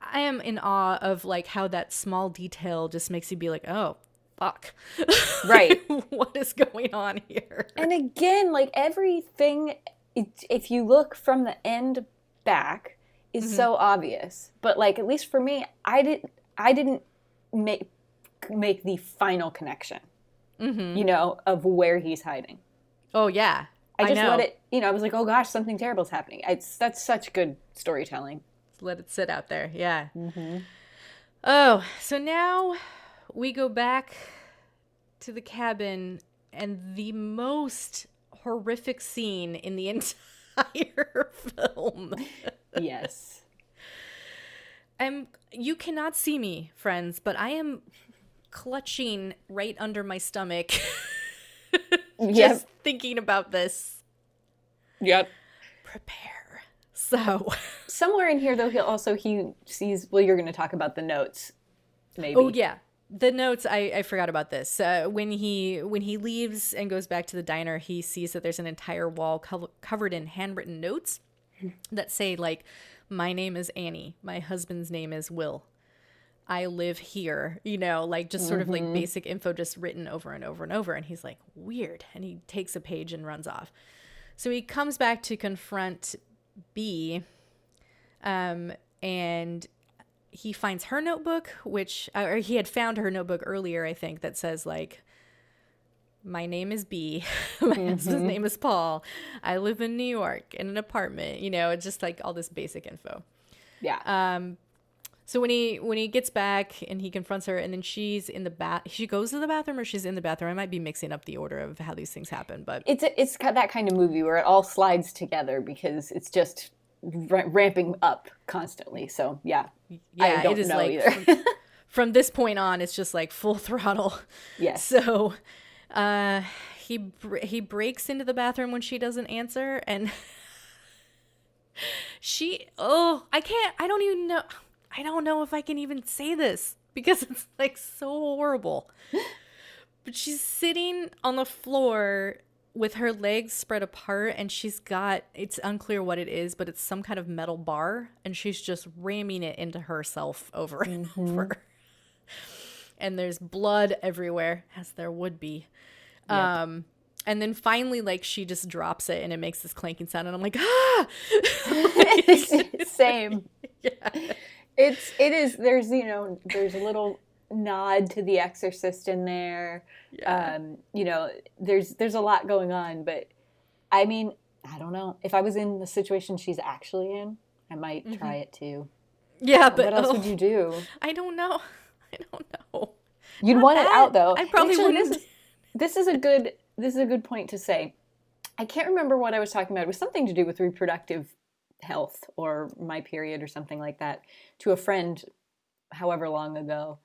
I am in awe of like how that small detail just makes you be like, oh, fuck. Right. what is going on here? and again like everything if you look from the end back is mm-hmm. so obvious but like at least for me i didn't i didn't make make the final connection you know of where he's hiding Oh, yeah. i just know. let it you know i was like oh gosh something terrible is happening it's that's such good storytelling let it sit out there. Yeah. Mm-hmm. Oh, so now we go back to the cabin, and the most horrific scene in the entire film. yes I'm. You cannot see me, friends, but I am clutching right under my stomach. Yep. Just thinking about this. yep Prepare. So. somewhere in here though he also he sees well you're going to talk about the notes maybe Oh yeah, the notes. I, I forgot about this. Uh, when he when he leaves and goes back to the diner, he sees that there's an entire wall co- covered in handwritten notes that say like, "My name is Annie. My husband's name is Will. I live here." You know, like just sort of like basic info, just written over and over and over. And he's like, "Weird," and he takes a page and runs off. So he comes back to confront Bea, um, and he finds her notebook, which uh, or he had found her notebook earlier, I think, that says like My name is Bea. My husband's name is Paul. I live in New York in an apartment. You know, it's just like all this basic info. Yeah. Um, so when he when he gets back and he confronts her, and then she's in the bath. She goes to the bathroom, or she's in the bathroom. I might be mixing up the order of how these things happen, but it's a, it's that kind of movie where it all slides together because it's just ra- ramping up constantly. So yeah, yeah, I don't it is know like either. from, from this point on, it's just like full throttle. yes. So, uh, he br- he breaks into the bathroom when she doesn't answer, and she oh I can't I don't even know I don't know if I can even say this because it's like so horrible. But she's sitting on the floor with her legs spread apart and she's got it's unclear what it is but it's some kind of metal bar and she's just ramming it into herself over and over. And there's blood everywhere as there would be. Um and then finally like she just drops it and it makes this clanking sound and i'm like ah! Same. It's it is there's you know there's a little nod to The Exorcist in there. Um, you know, there's there's a lot going on, but I mean, I don't know. If I was in the situation she's actually in, I might try it too. yeah but what else oh, would you do? i don't know i don't know You'd Not want it out though. I probably Actually, wouldn't. This is, this is a good this is a good point to say. I can't remember what I was talking about. It was something to do with reproductive health or my period or something like that to a friend however long ago.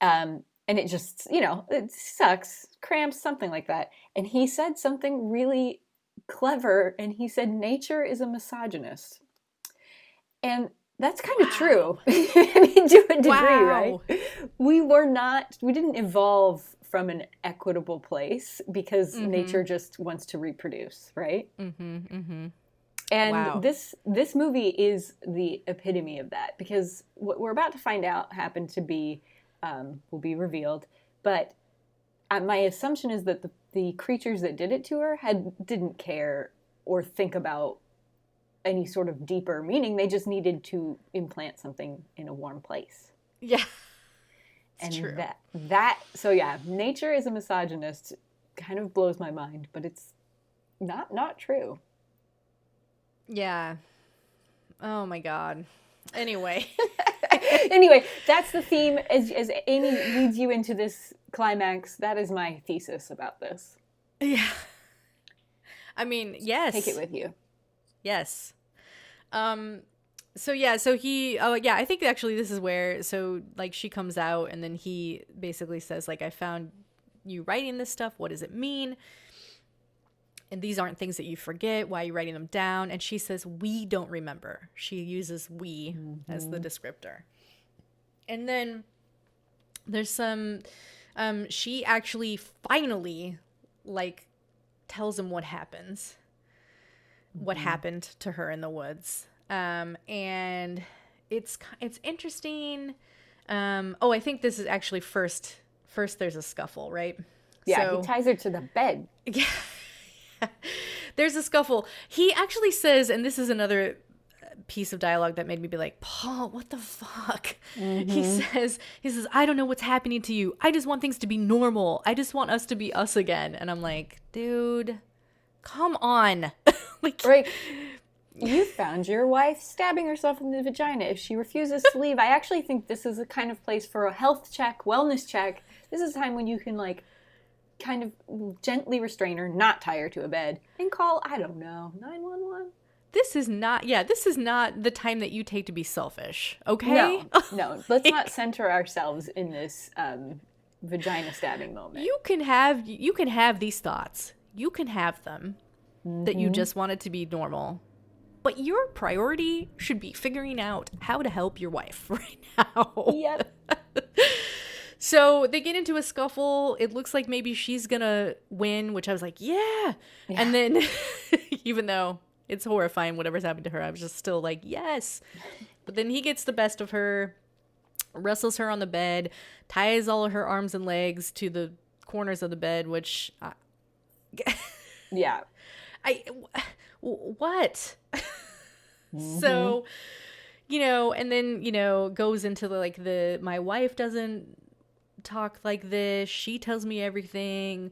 Um, and it just, you know, it sucks, cramps, something like that. And he said something really clever and he said nature is a misogynist. And that's kind of true. I mean, to a degree, Wow. right? We were not, we didn't evolve from an equitable place because Mhm. nature just wants to reproduce, right? mm-hmm mm-hmm And Wow. this this movie is the epitome of that because what we're about to find out happened to be um, will be revealed, but uh, my assumption is that the, the creatures that did it to her had didn't care or think about any sort of deeper meaning. They just needed to implant something in a warm place. yeah and true that that so yeah, nature is a misogynist kind of blows my mind, but it's not not true. Yeah oh my god anyway anyway, that's the theme as, as Amy leads you into this climax. That is my thesis about this. yeah i mean yes Take it with you. Yes. Um so yeah, so he oh yeah, I think actually this is where so like she comes out and then he basically says like I found you writing this stuff. What does it mean? And these aren't things that you forget. Why are you writing them down? And she says we don't remember. She uses we as the descriptor. And then there's some um she actually finally like tells him what happens what happened to her in the woods. Um, and it's it's interesting. Um, oh, I think this is actually first. First, there's a scuffle, right? Yeah, So- he ties her to the bed. yeah. There's a scuffle. He actually says, and this is another uh, piece of dialogue that made me be like, Paul, what the fuck? He says, he says, I don't know what's happening to you. I just want things to be normal. I just want us to be us again. And I'm like, dude, come on. like, Right. You found your wife stabbing herself in the vagina. If she refuses to leave, I actually think this is a kind of place for a health check, wellness check. This is a time when you can like kind of gently restrain her, not tie her to a bed, and call, I don't know, 911. this is not, yeah, this is not the time that you take to be selfish, okay? No, no. Let's not center ourselves in this um, vagina stabbing moment. you can have you can have these thoughts you can have them that you just want it to be normal but your priority should be figuring out how to help your wife right now Yep. so they get into a scuffle. It looks like maybe she's gonna win which i was like yeah, and then even though it's horrifying whatever's happened to her i was just still like yes. But then he gets the best of her wrestles her on the bed, ties all of her arms and legs to the corners of the bed, which I, uh, Yeah. I what? So, mm-hmm. you know, and then you know goes into the, like the my wife doesn't talk like this. She tells me everything.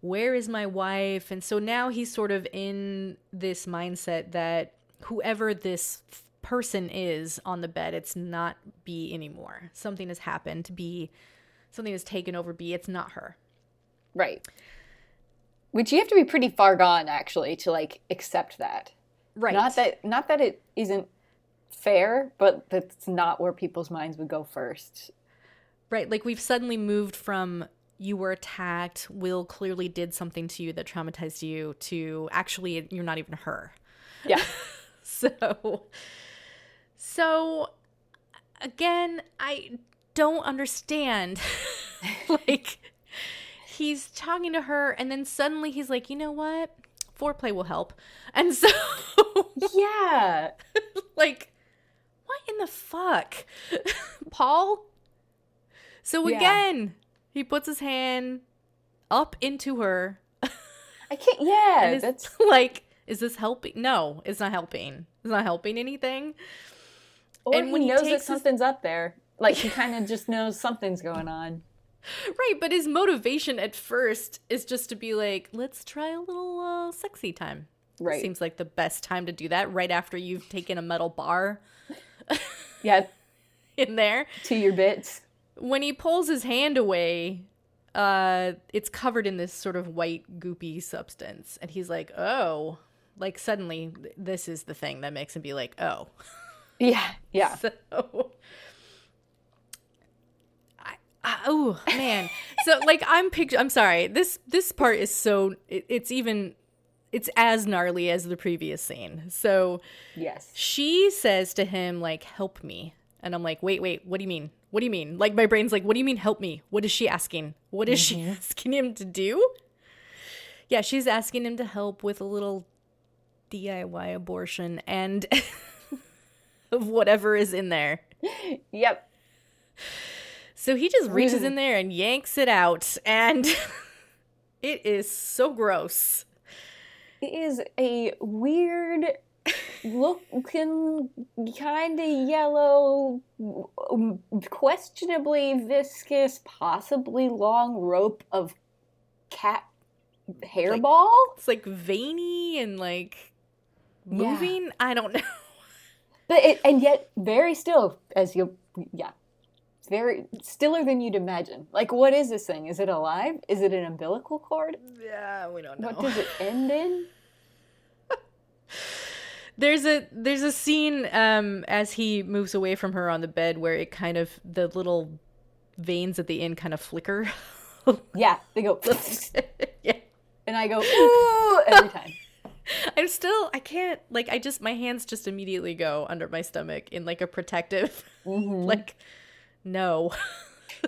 where is my wife? And so now he's sort of in this mindset that whoever this person is on the bed, it's not Bea anymore. Something has happened to Bea, something has taken over Bea. It's not her. Right. Which you have to be pretty far gone actually to like accept that. Right. Not that not that it isn't fair, but that's not where people's minds would go first. Right. Like we've suddenly moved from you were attacked, Will clearly did something to you that traumatized you, to actually you're not even her. Yeah. so so again, I don't understand. like he's talking to her and then suddenly he's like, "You know what? Foreplay will help." And so yeah. like what in the fuck? Paul? So Yeah. again, he puts his hand up into her. I can't yeah, that's like, is this helping? No, it's not helping. It's not helping anything. or and when he knows that takes his- something's up there. Like he kind of just knows something's going on. Right, but his motivation at first is just to be like, let's try a little uh, sexy time. Right. Seems like the best time to do that right after you've taken a metal bar Yeah, in there. to your bits. When he pulls his hand away, uh, it's covered in this sort of white goopy substance, and he's like, "Oh." Like suddenly, this is the thing that makes him be like, "Oh." Yeah, yeah. So, I, I, oh man. So like I'm picture. I'm sorry. This this part is so. It, it's even. It's as gnarly as the previous scene. So Yes. she says to him like help me and i'm like wait wait what do you mean? What do you mean? Like my brain's like what do you mean? Help me. What is she asking? What is she mm-hmm. asking him to do? Yeah she's asking him to help with a little diy abortion and of whatever is in there. Yep. so he just reaches mm. in there and yanks it out and it is so gross. It is a weird looking kind of yellow um, questionably viscous possibly long rope of cat hairball? it's like veiny and like Yeah. moving? I don't know. But it, and yet very still as you yeah very stiller than you'd imagine. Like what is this thing? Is it alive? Is it an umbilical cord? Yeah, we don't know. what does it end in there's a there's a scene um as he moves away from her on the bed where it kind of the little veins at the end kind of flicker. yeah they go yeah. and i go ooh every time I'm still I can't like I just my hands just immediately go under my stomach in like a protective like no.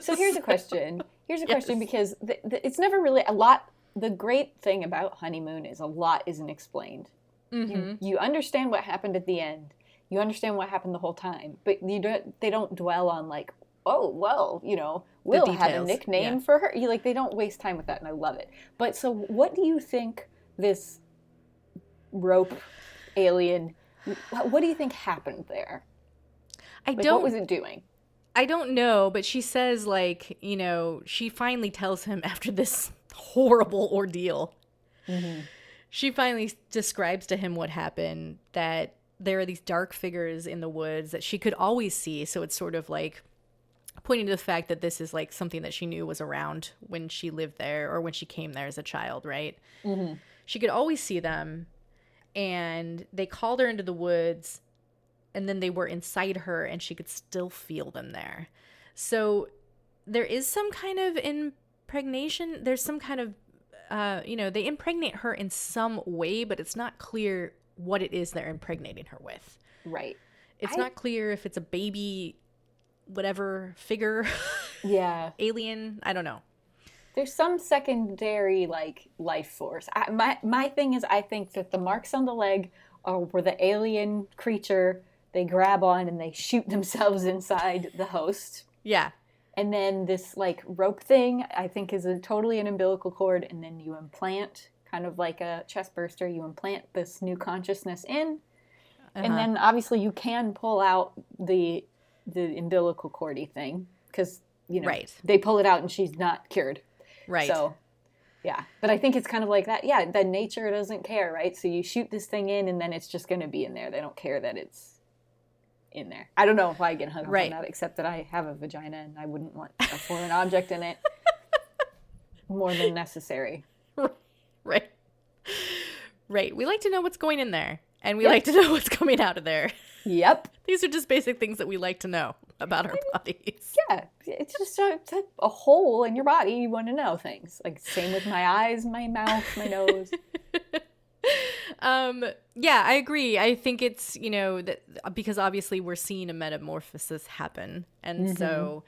So here's a question. Here's a question Yes. because th th it's never really a lot. The great thing about honeymoon is a lot isn't explained. You, mm-hmm. you understand what happened at the end. You understand what happened the whole time, but you don't. They don't dwell on like, oh well, you know, Will had a nickname yeah. for her. You like they don't waste time with that, and I love it. But so, what do you think this rope alien? What do you think happened there? I Like, don't what was it doing? I don't know, but she says like, you know, she finally tells him after this horrible ordeal. Mm-hmm. She finally describes to him what happened that there are these dark figures in the woods that she could always see, so it's sort of like pointing to the fact that this is like something that she knew was around when she lived there or when she came there as a child, right? Mm-hmm. She could always see them and they called her into the woods and then they were inside her and she could still feel them there. So there is some kind of impregnation. There's some kind of, uh, you know, they impregnate her in some way, but it's not clear what it is they're impregnating her with. Right. It's I- not clear if it's a baby, whatever figure, Yeah. alien. I don't know. there's some secondary like life force. I, my my thing is, I think that the marks on the leg are where the alien creature they grab on and they shoot themselves inside the host, Yeah. And then this like rope thing I think is a totally an umbilical cord, and then you implant kind of like a chest burster. You implant this new consciousness in, and Uh-huh. then obviously you can pull out the the umbilical cordy thing because you know Right. they pull it out and she's not cured. Right. So Yeah, but I think it's kind of like that. Yeah, the nature doesn't care, right? So you shoot this thing in, and then it's just going to be in there. They don't care that it's in there. I don't know if I get hung up Right. on that, except that I have a vagina and I wouldn't want a foreign object in it more than necessary. right. Right. We like to know what's going in there, and we like to know what's coming out of there. Yep. These are just basic things that we like to know about our bodies. Yeah, it's just a, it's a, a hole in your body. You want to know things. Like same with my eyes, my mouth, my nose. Um, yeah, I agree. I think it's, you know, that because obviously we're seeing a metamorphosis happen. And so,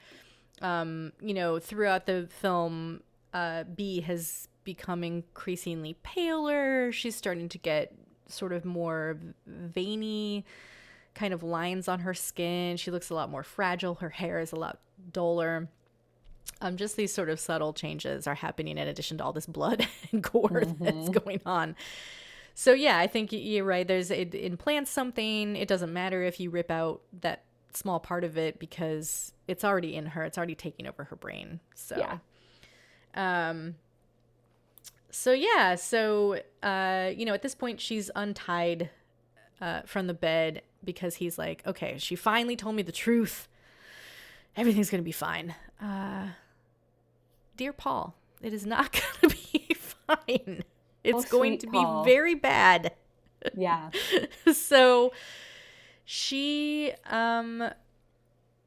um, you know, throughout the film, uh, Bea has become increasingly paler. She's starting to get sort of more veiny kind of lines on her skin. She looks a lot more fragile. Her hair is a lot duller. Um, just these sort of subtle changes are happening in addition to all this blood and gore that's going on. So yeah, I think you're right. There's it implants something. It doesn't matter if you rip out that small part of it because it's already in her. It's already taking over her brain. So Yeah. um so yeah, so uh you know, at this point she's untied uh from the bed because he's like, "Okay, she finally told me the truth. Everything's going to be fine." Uh Dear Paul, it is not going to be fine. It's Oh, going to be very bad. Yeah. so she um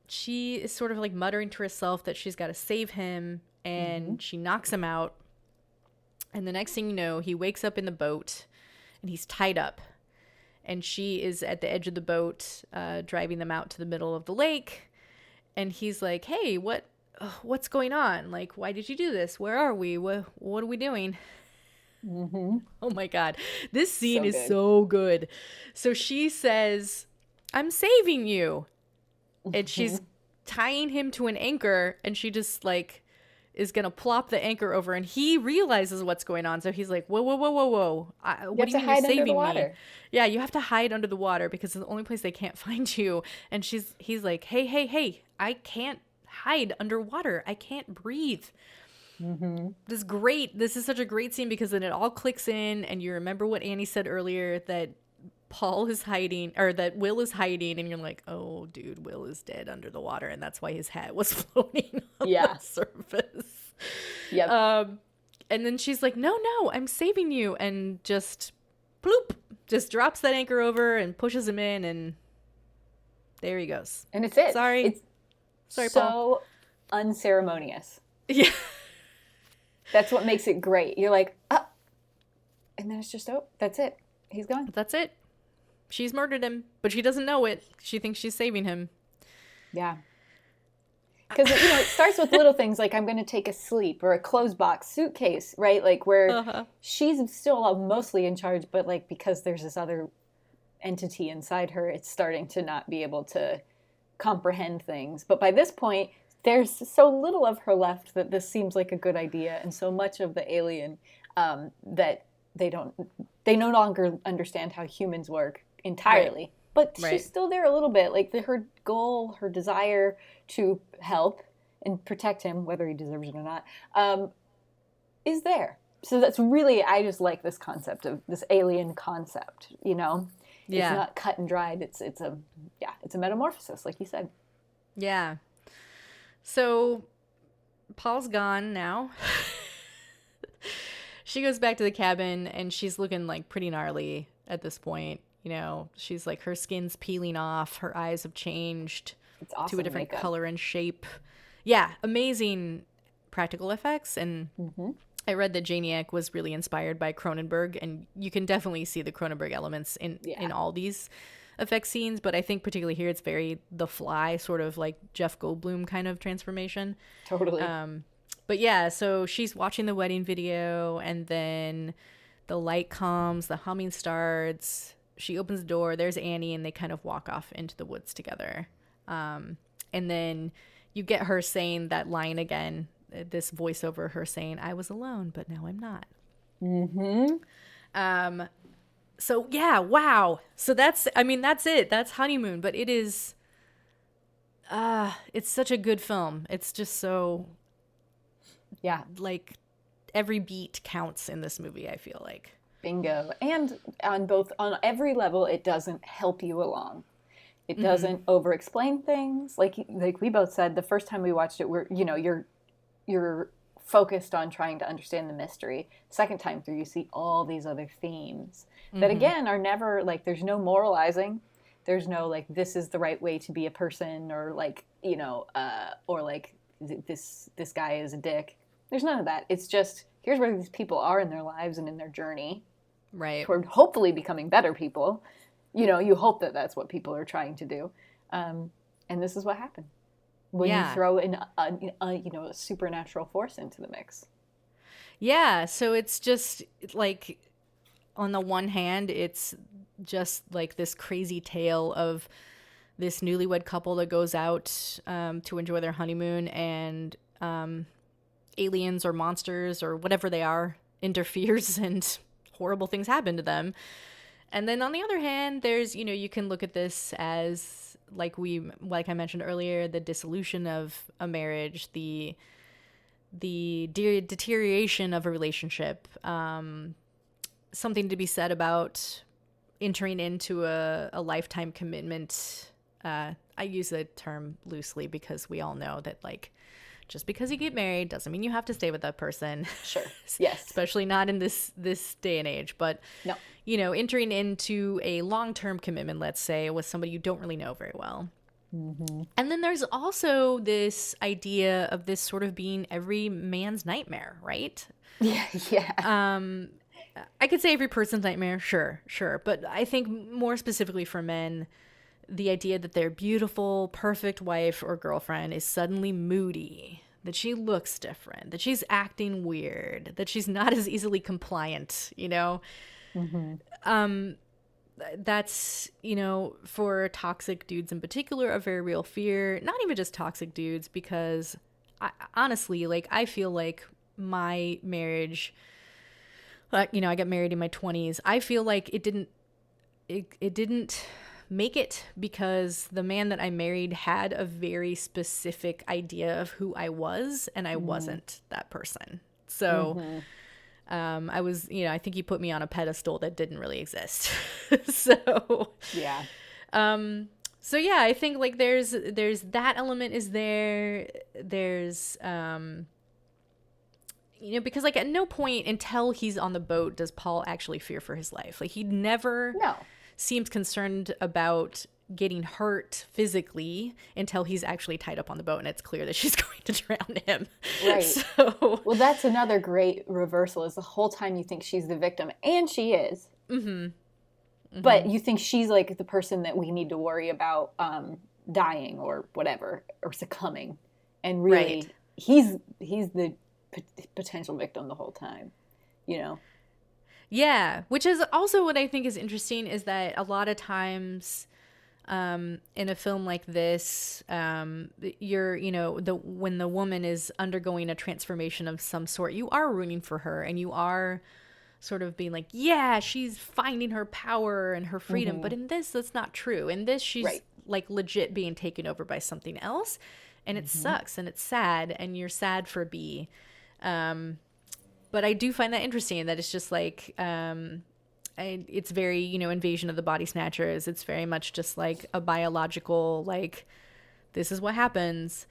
she is sort of like muttering to herself that she's got to save him and she knocks him out. And the next thing you know he wakes up in the boat and he's tied up. And she is at the edge of the boat uh, driving them out to the middle of the lake. And he's like hey what uh, what's going on? Like why did you do this? Where are we? What, what are we doing Oh my god. This scene So is good. so good. So she says, "I'm saving you." And she's tying him to an anchor and she just like is going to plop the anchor over and he realizes what's going on. So he's like, "Whoa, whoa, whoa, whoa, whoa. I, what do you mean you're saving me?" Yeah, you have to hide under the water because it's the only place they can't find you. And she's he's like, "Hey, hey, hey. I can't hide underwater. I can't breathe." This is great. This is such a great scene because then it all clicks in, and you remember what Annie said earlier that Paul is hiding, or that Will is hiding, and you're like, oh, dude, Will is dead under the water, and that's why his hat was floating on Yeah. the surface. Yep. Um, and then she's like, no, no, I'm saving you, and just bloop, just drops that anchor over and pushes him in, and there he goes. and it's it. sorry. It's Sorry, so Paul. unceremonious. Yeah. That's what makes it great. You're like, ah, and then it's just, oh, that's it. He's gone. That's it. She's murdered him, but she doesn't know it. She thinks she's saving him. Yeah. Because you know, it starts with little things like I'm going to take a sleep or a clothes box suitcase, right? Like where Uh-huh. she's still mostly in charge, but like because there's this other entity inside her, it's starting to not be able to comprehend things. But by this point, there's so little of her left that this seems like a good idea, and so much of the alien um, that they don't, they no longer understand how humans work entirely. But Right. she's still there a little bit. Like the, her goal, her desire to help and protect him, whether he deserves it or not, um, is there. So that's really, I just like this concept of this alien concept. You know, Yeah. it's not cut and dried. It's it's a yeah, it's a metamorphosis, like you said. Yeah. So Paul's gone now. she goes back to the cabin and she's looking like pretty gnarly at this point. You know, she's like her skin's peeling off, her eyes have changed awesome. to a different makeup. color and shape. Yeah, amazing practical effects and Mm-hmm. I read that Janiak was really inspired by Cronenberg, and you can definitely see the Cronenberg elements in Yeah. in all these effect scenes. But I think particularly here, it's very The Fly, sort of like Jeff Goldblum kind of transformation. Totally. Um, but yeah, so she's watching the wedding video, and then the light comes, the humming starts. She opens the door. There's Annie, and they kind of walk off into the woods together. Um, and then you get her saying that line again. uh, This voiceover, her saying, "I was alone, but now I'm not." mm-hmm. Um, so yeah, wow. So that's, I mean, that's it. That's honeymoon, but it is. Uh, it's such a good film. It's just so Yeah. like every beat counts in this movie. I feel like. Bingo. And on both on every level it doesn't help you along. It doesn't over explain things. Like like we both said the first time we watched it we're you know, you're you're focused on trying to understand the mystery. Second time through you see all these other themes that again are never like there's no moralizing. There's no like this is the right way to be a person or like, you know, uh or like this this guy is a dick. There's none of that. It's just here's where these people are in their lives and in their journey Right. toward hopefully becoming better people. You know, you hope that that's what people are trying to do, um, and this is what happened when Yeah. you throw in a, a you know a supernatural force into the mix. Yeah, so it's just like on the one hand, it's just like this crazy tale of this newlywed couple that goes out um, to enjoy their honeymoon and um, aliens or monsters or whatever they are interferes and horrible things happen to them. And then on the other hand, there's, you know, you can look at this as like we like I mentioned earlier, the dissolution of a marriage, the the de- deterioration of a relationship, um, something to be said about entering into a, a lifetime commitment. Uh, I use the term loosely because we all know that, like, just because you get married doesn't mean you have to stay with that person. Sure. Yes. especially not in this this day and age. But No. you know, entering into a long term commitment, let's say, with somebody you don't really know very well. And then there's also this idea of this sort of being every man's nightmare, right? Yeah. Yeah. Um, I could say every person's nightmare, sure, sure. But I think more specifically for men, the idea that their beautiful, perfect wife or girlfriend is suddenly moody, that she looks different, that she's acting weird, that she's not as easily compliant, you know? Um, that's, you know, for toxic dudes in particular, a very real fear. Not even just toxic dudes, because I, honestly, like, I feel like my marriage like you know i got married in my 20s i feel like it didn't it, it didn't make it because the man that i married had a very specific idea of who i was and i wasn't that person. So um i was you know i think he put me on a pedestal that didn't really exist. So yeah. um so yeah i think like there's there's that element is there. There's um you know because like at no point until he's on the boat does paul actually fear for his life. Like he'd never No. Seems concerned about getting hurt physically until he's actually tied up on the boat and it's clear that she's going to drown him Right. so Well, that's another great reversal. Is the whole time you think she's the victim, and she is. Mm-hmm. But you think she's like the person that we need to worry about um, dying or whatever or succumbing, and really, Right. he's he's the p- potential victim the whole time. You know. Yeah, which is also what I think is interesting is that a lot of times um, in a film like this, um, you're, you know, the when the woman is undergoing a transformation of some sort, you are rooting for her and you are sort of being like, yeah, she's finding her power and her freedom. But in this, that's not true. In this, she's Right. like legit being taken over by something else, and it sucks and it's sad, and you're sad for Bea. Um, but I do find that interesting that it's just like um I, it's very you know invasion of the body snatchers. It's very much just like a biological like this is what happens.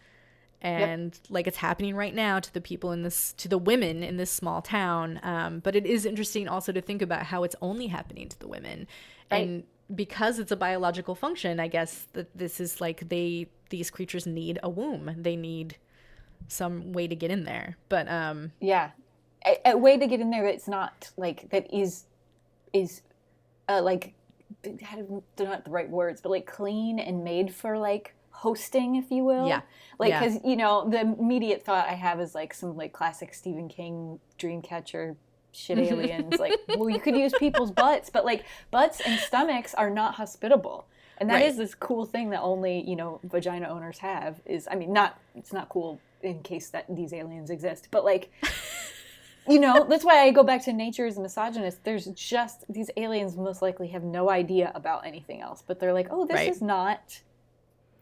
And like it's happening right now to the people in this to the women in this small town. Um, but it is interesting also to think about how it's only happening to the women. And because it's a biological function i guess that this is like they these creatures need a womb. They need some way to get in there. But um Yeah, a, a way to get in there that's not like that is is uh, like they're not the right words, but like clean and made for like hosting, if you will. Yeah. Like, Yeah. because you know, the immediate thought I have is like some like classic Stephen King Dreamcatcher shit aliens. like, well, you could use people's butts, but like butts and stomachs are not hospitable. And that is Right. this cool thing that only you know vagina owners have. Is I mean, not it's not cool in case that these aliens exist, but like you know that's why i go back to nature is misogynist there's just these aliens most likely have no idea about anything else but they're like oh this Right. is not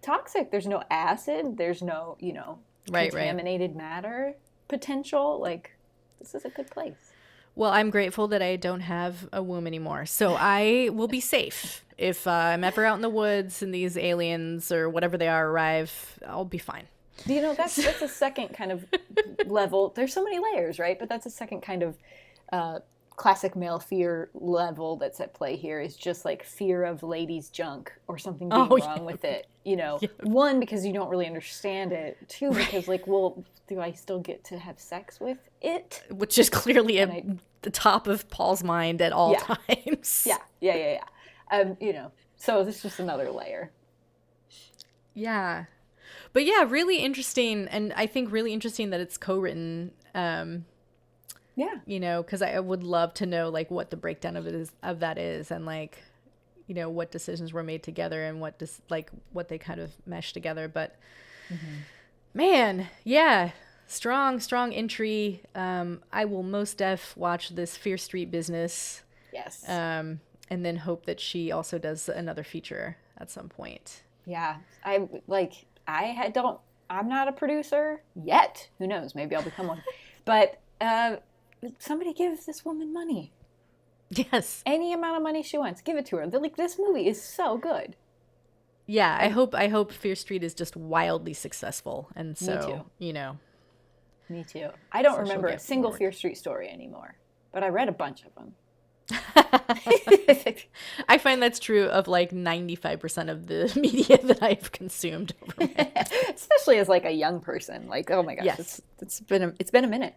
toxic there's no acid there's no you know Right, right. contaminated matter potential like this is a good place. Well, I'm grateful that I don't have a womb anymore, so I will be safe. If uh, I'm ever out in the woods and these aliens or whatever they are arrive, I'll be fine. You know, that's that's a second kind of level. There's so many layers, right? But that's a second kind of uh, classic male fear level that's at play here. Is just like fear of ladies' junk or something being Oh, wrong yeah. with it. You know, one because you don't really understand it. Two because like, well, do I still get to have sex with it? Which is clearly at I- the top of Paul's mind at all Yeah. times. Yeah, yeah, yeah, yeah. Um, you know, so this is just another layer. Yeah. But yeah, really interesting. And I think really interesting that it's co written. Um, Yeah. you know, because I would love to know like what the breakdown of it is of that is, and like, you know, what decisions were made together and what dis- like what they kind of mesh together. But man, yeah, strong, strong entry. Um, I will most def watch this Fear Street business, Yes. um, and then hope that she also does another feature at some point. Yeah, I like. I don't. I'm not a producer yet. Who knows? Maybe I'll become one. But uh, somebody give this woman money. Yes. Any amount of money she wants, give it to her. They're like this movie is so good. Yeah, I hope I hope Fear Street is just wildly successful, and so too. you know, Me too. I don't So remember a single forward. Fear Street story anymore, but I read a bunch of them. I find that's true of like ninety five percent of the media that I've consumed. Over Especially as like a young person. Like, oh my gosh, Yes. it's, it's been a, it's been a minute.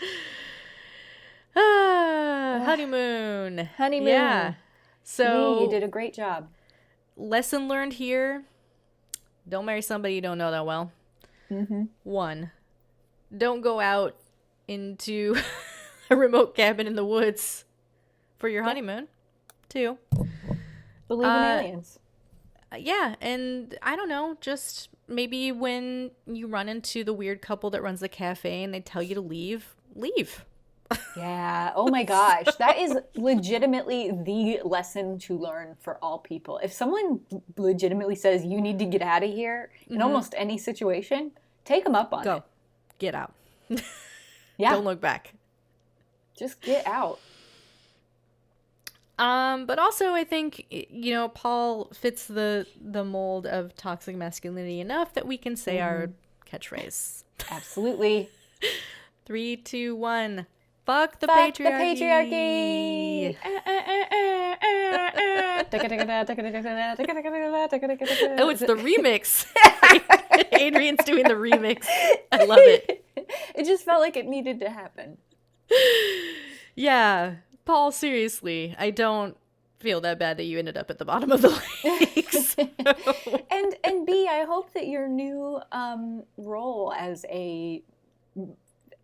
ah, honeymoon, Honeymoon. Yeah. So Leigh, you did a great job. lesson learned here: don't marry somebody you don't know that well. Mm-hmm. One, don't go out into a remote cabin in the woods for your honeymoon. too. Believe in Uh, aliens. Yeah, and I don't know, just maybe when you run into the weird couple that runs the cafe and they tell you to leave, leave. Yeah. Oh my gosh. That is legitimately the lesson to learn for all people. If someone legitimately says you need to get out of here in almost any situation, take them up on it. Go, get out. Yeah. Don't look back. Just get out. Um, but also I think you know Paul fits the the mold of toxic masculinity enough that we can say our catchphrase. Absolutely. Three, two, one. Fuck the Fuck the patriarchy. patriarchy. Oh, it's the remix. Adrian's doing the remix. I love it. It just felt like it needed to happen. Yeah, Paul, seriously, I don't feel that bad that you ended up at the bottom of the lakes. and and Bea, I hope that your new um, role as a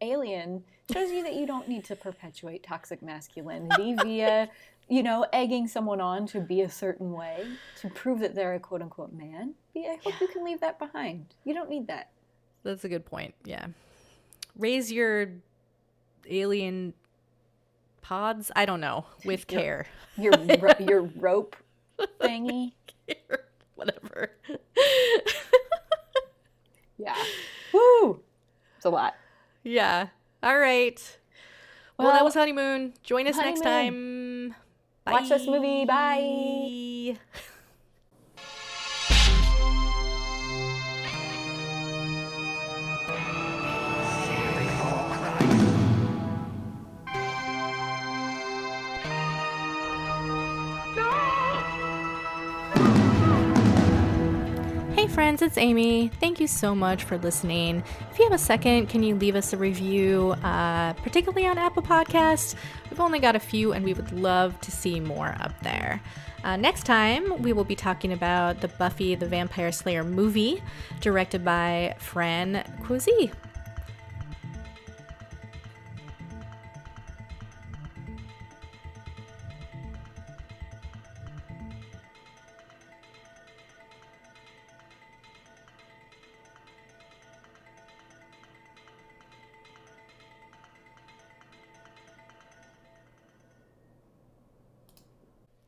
alien shows you that you don't need to perpetuate toxic masculinity via, you know, egging someone on to be a certain way to prove that they're a quote unquote man. Bea, I hope you can leave that behind. You don't need that. That's a good point. Yeah. Raise your alien pods, I don't know, with care. Your ro- your rope thingy. Whatever. Yeah. Woo. It's a lot. yeah. All right. Well, that was honeymoon. Join us next honeymoon. time. Watch this movie. Bye. Friends, it's Amy. Thank you so much for listening. If you have a second, can you leave us a review, uh, particularly on Apple Podcasts? We've only got a few, and we would love to see more up there. Uh, next time, we will be talking about the Buffy the Vampire Slayer movie, directed by Fran Kuzui.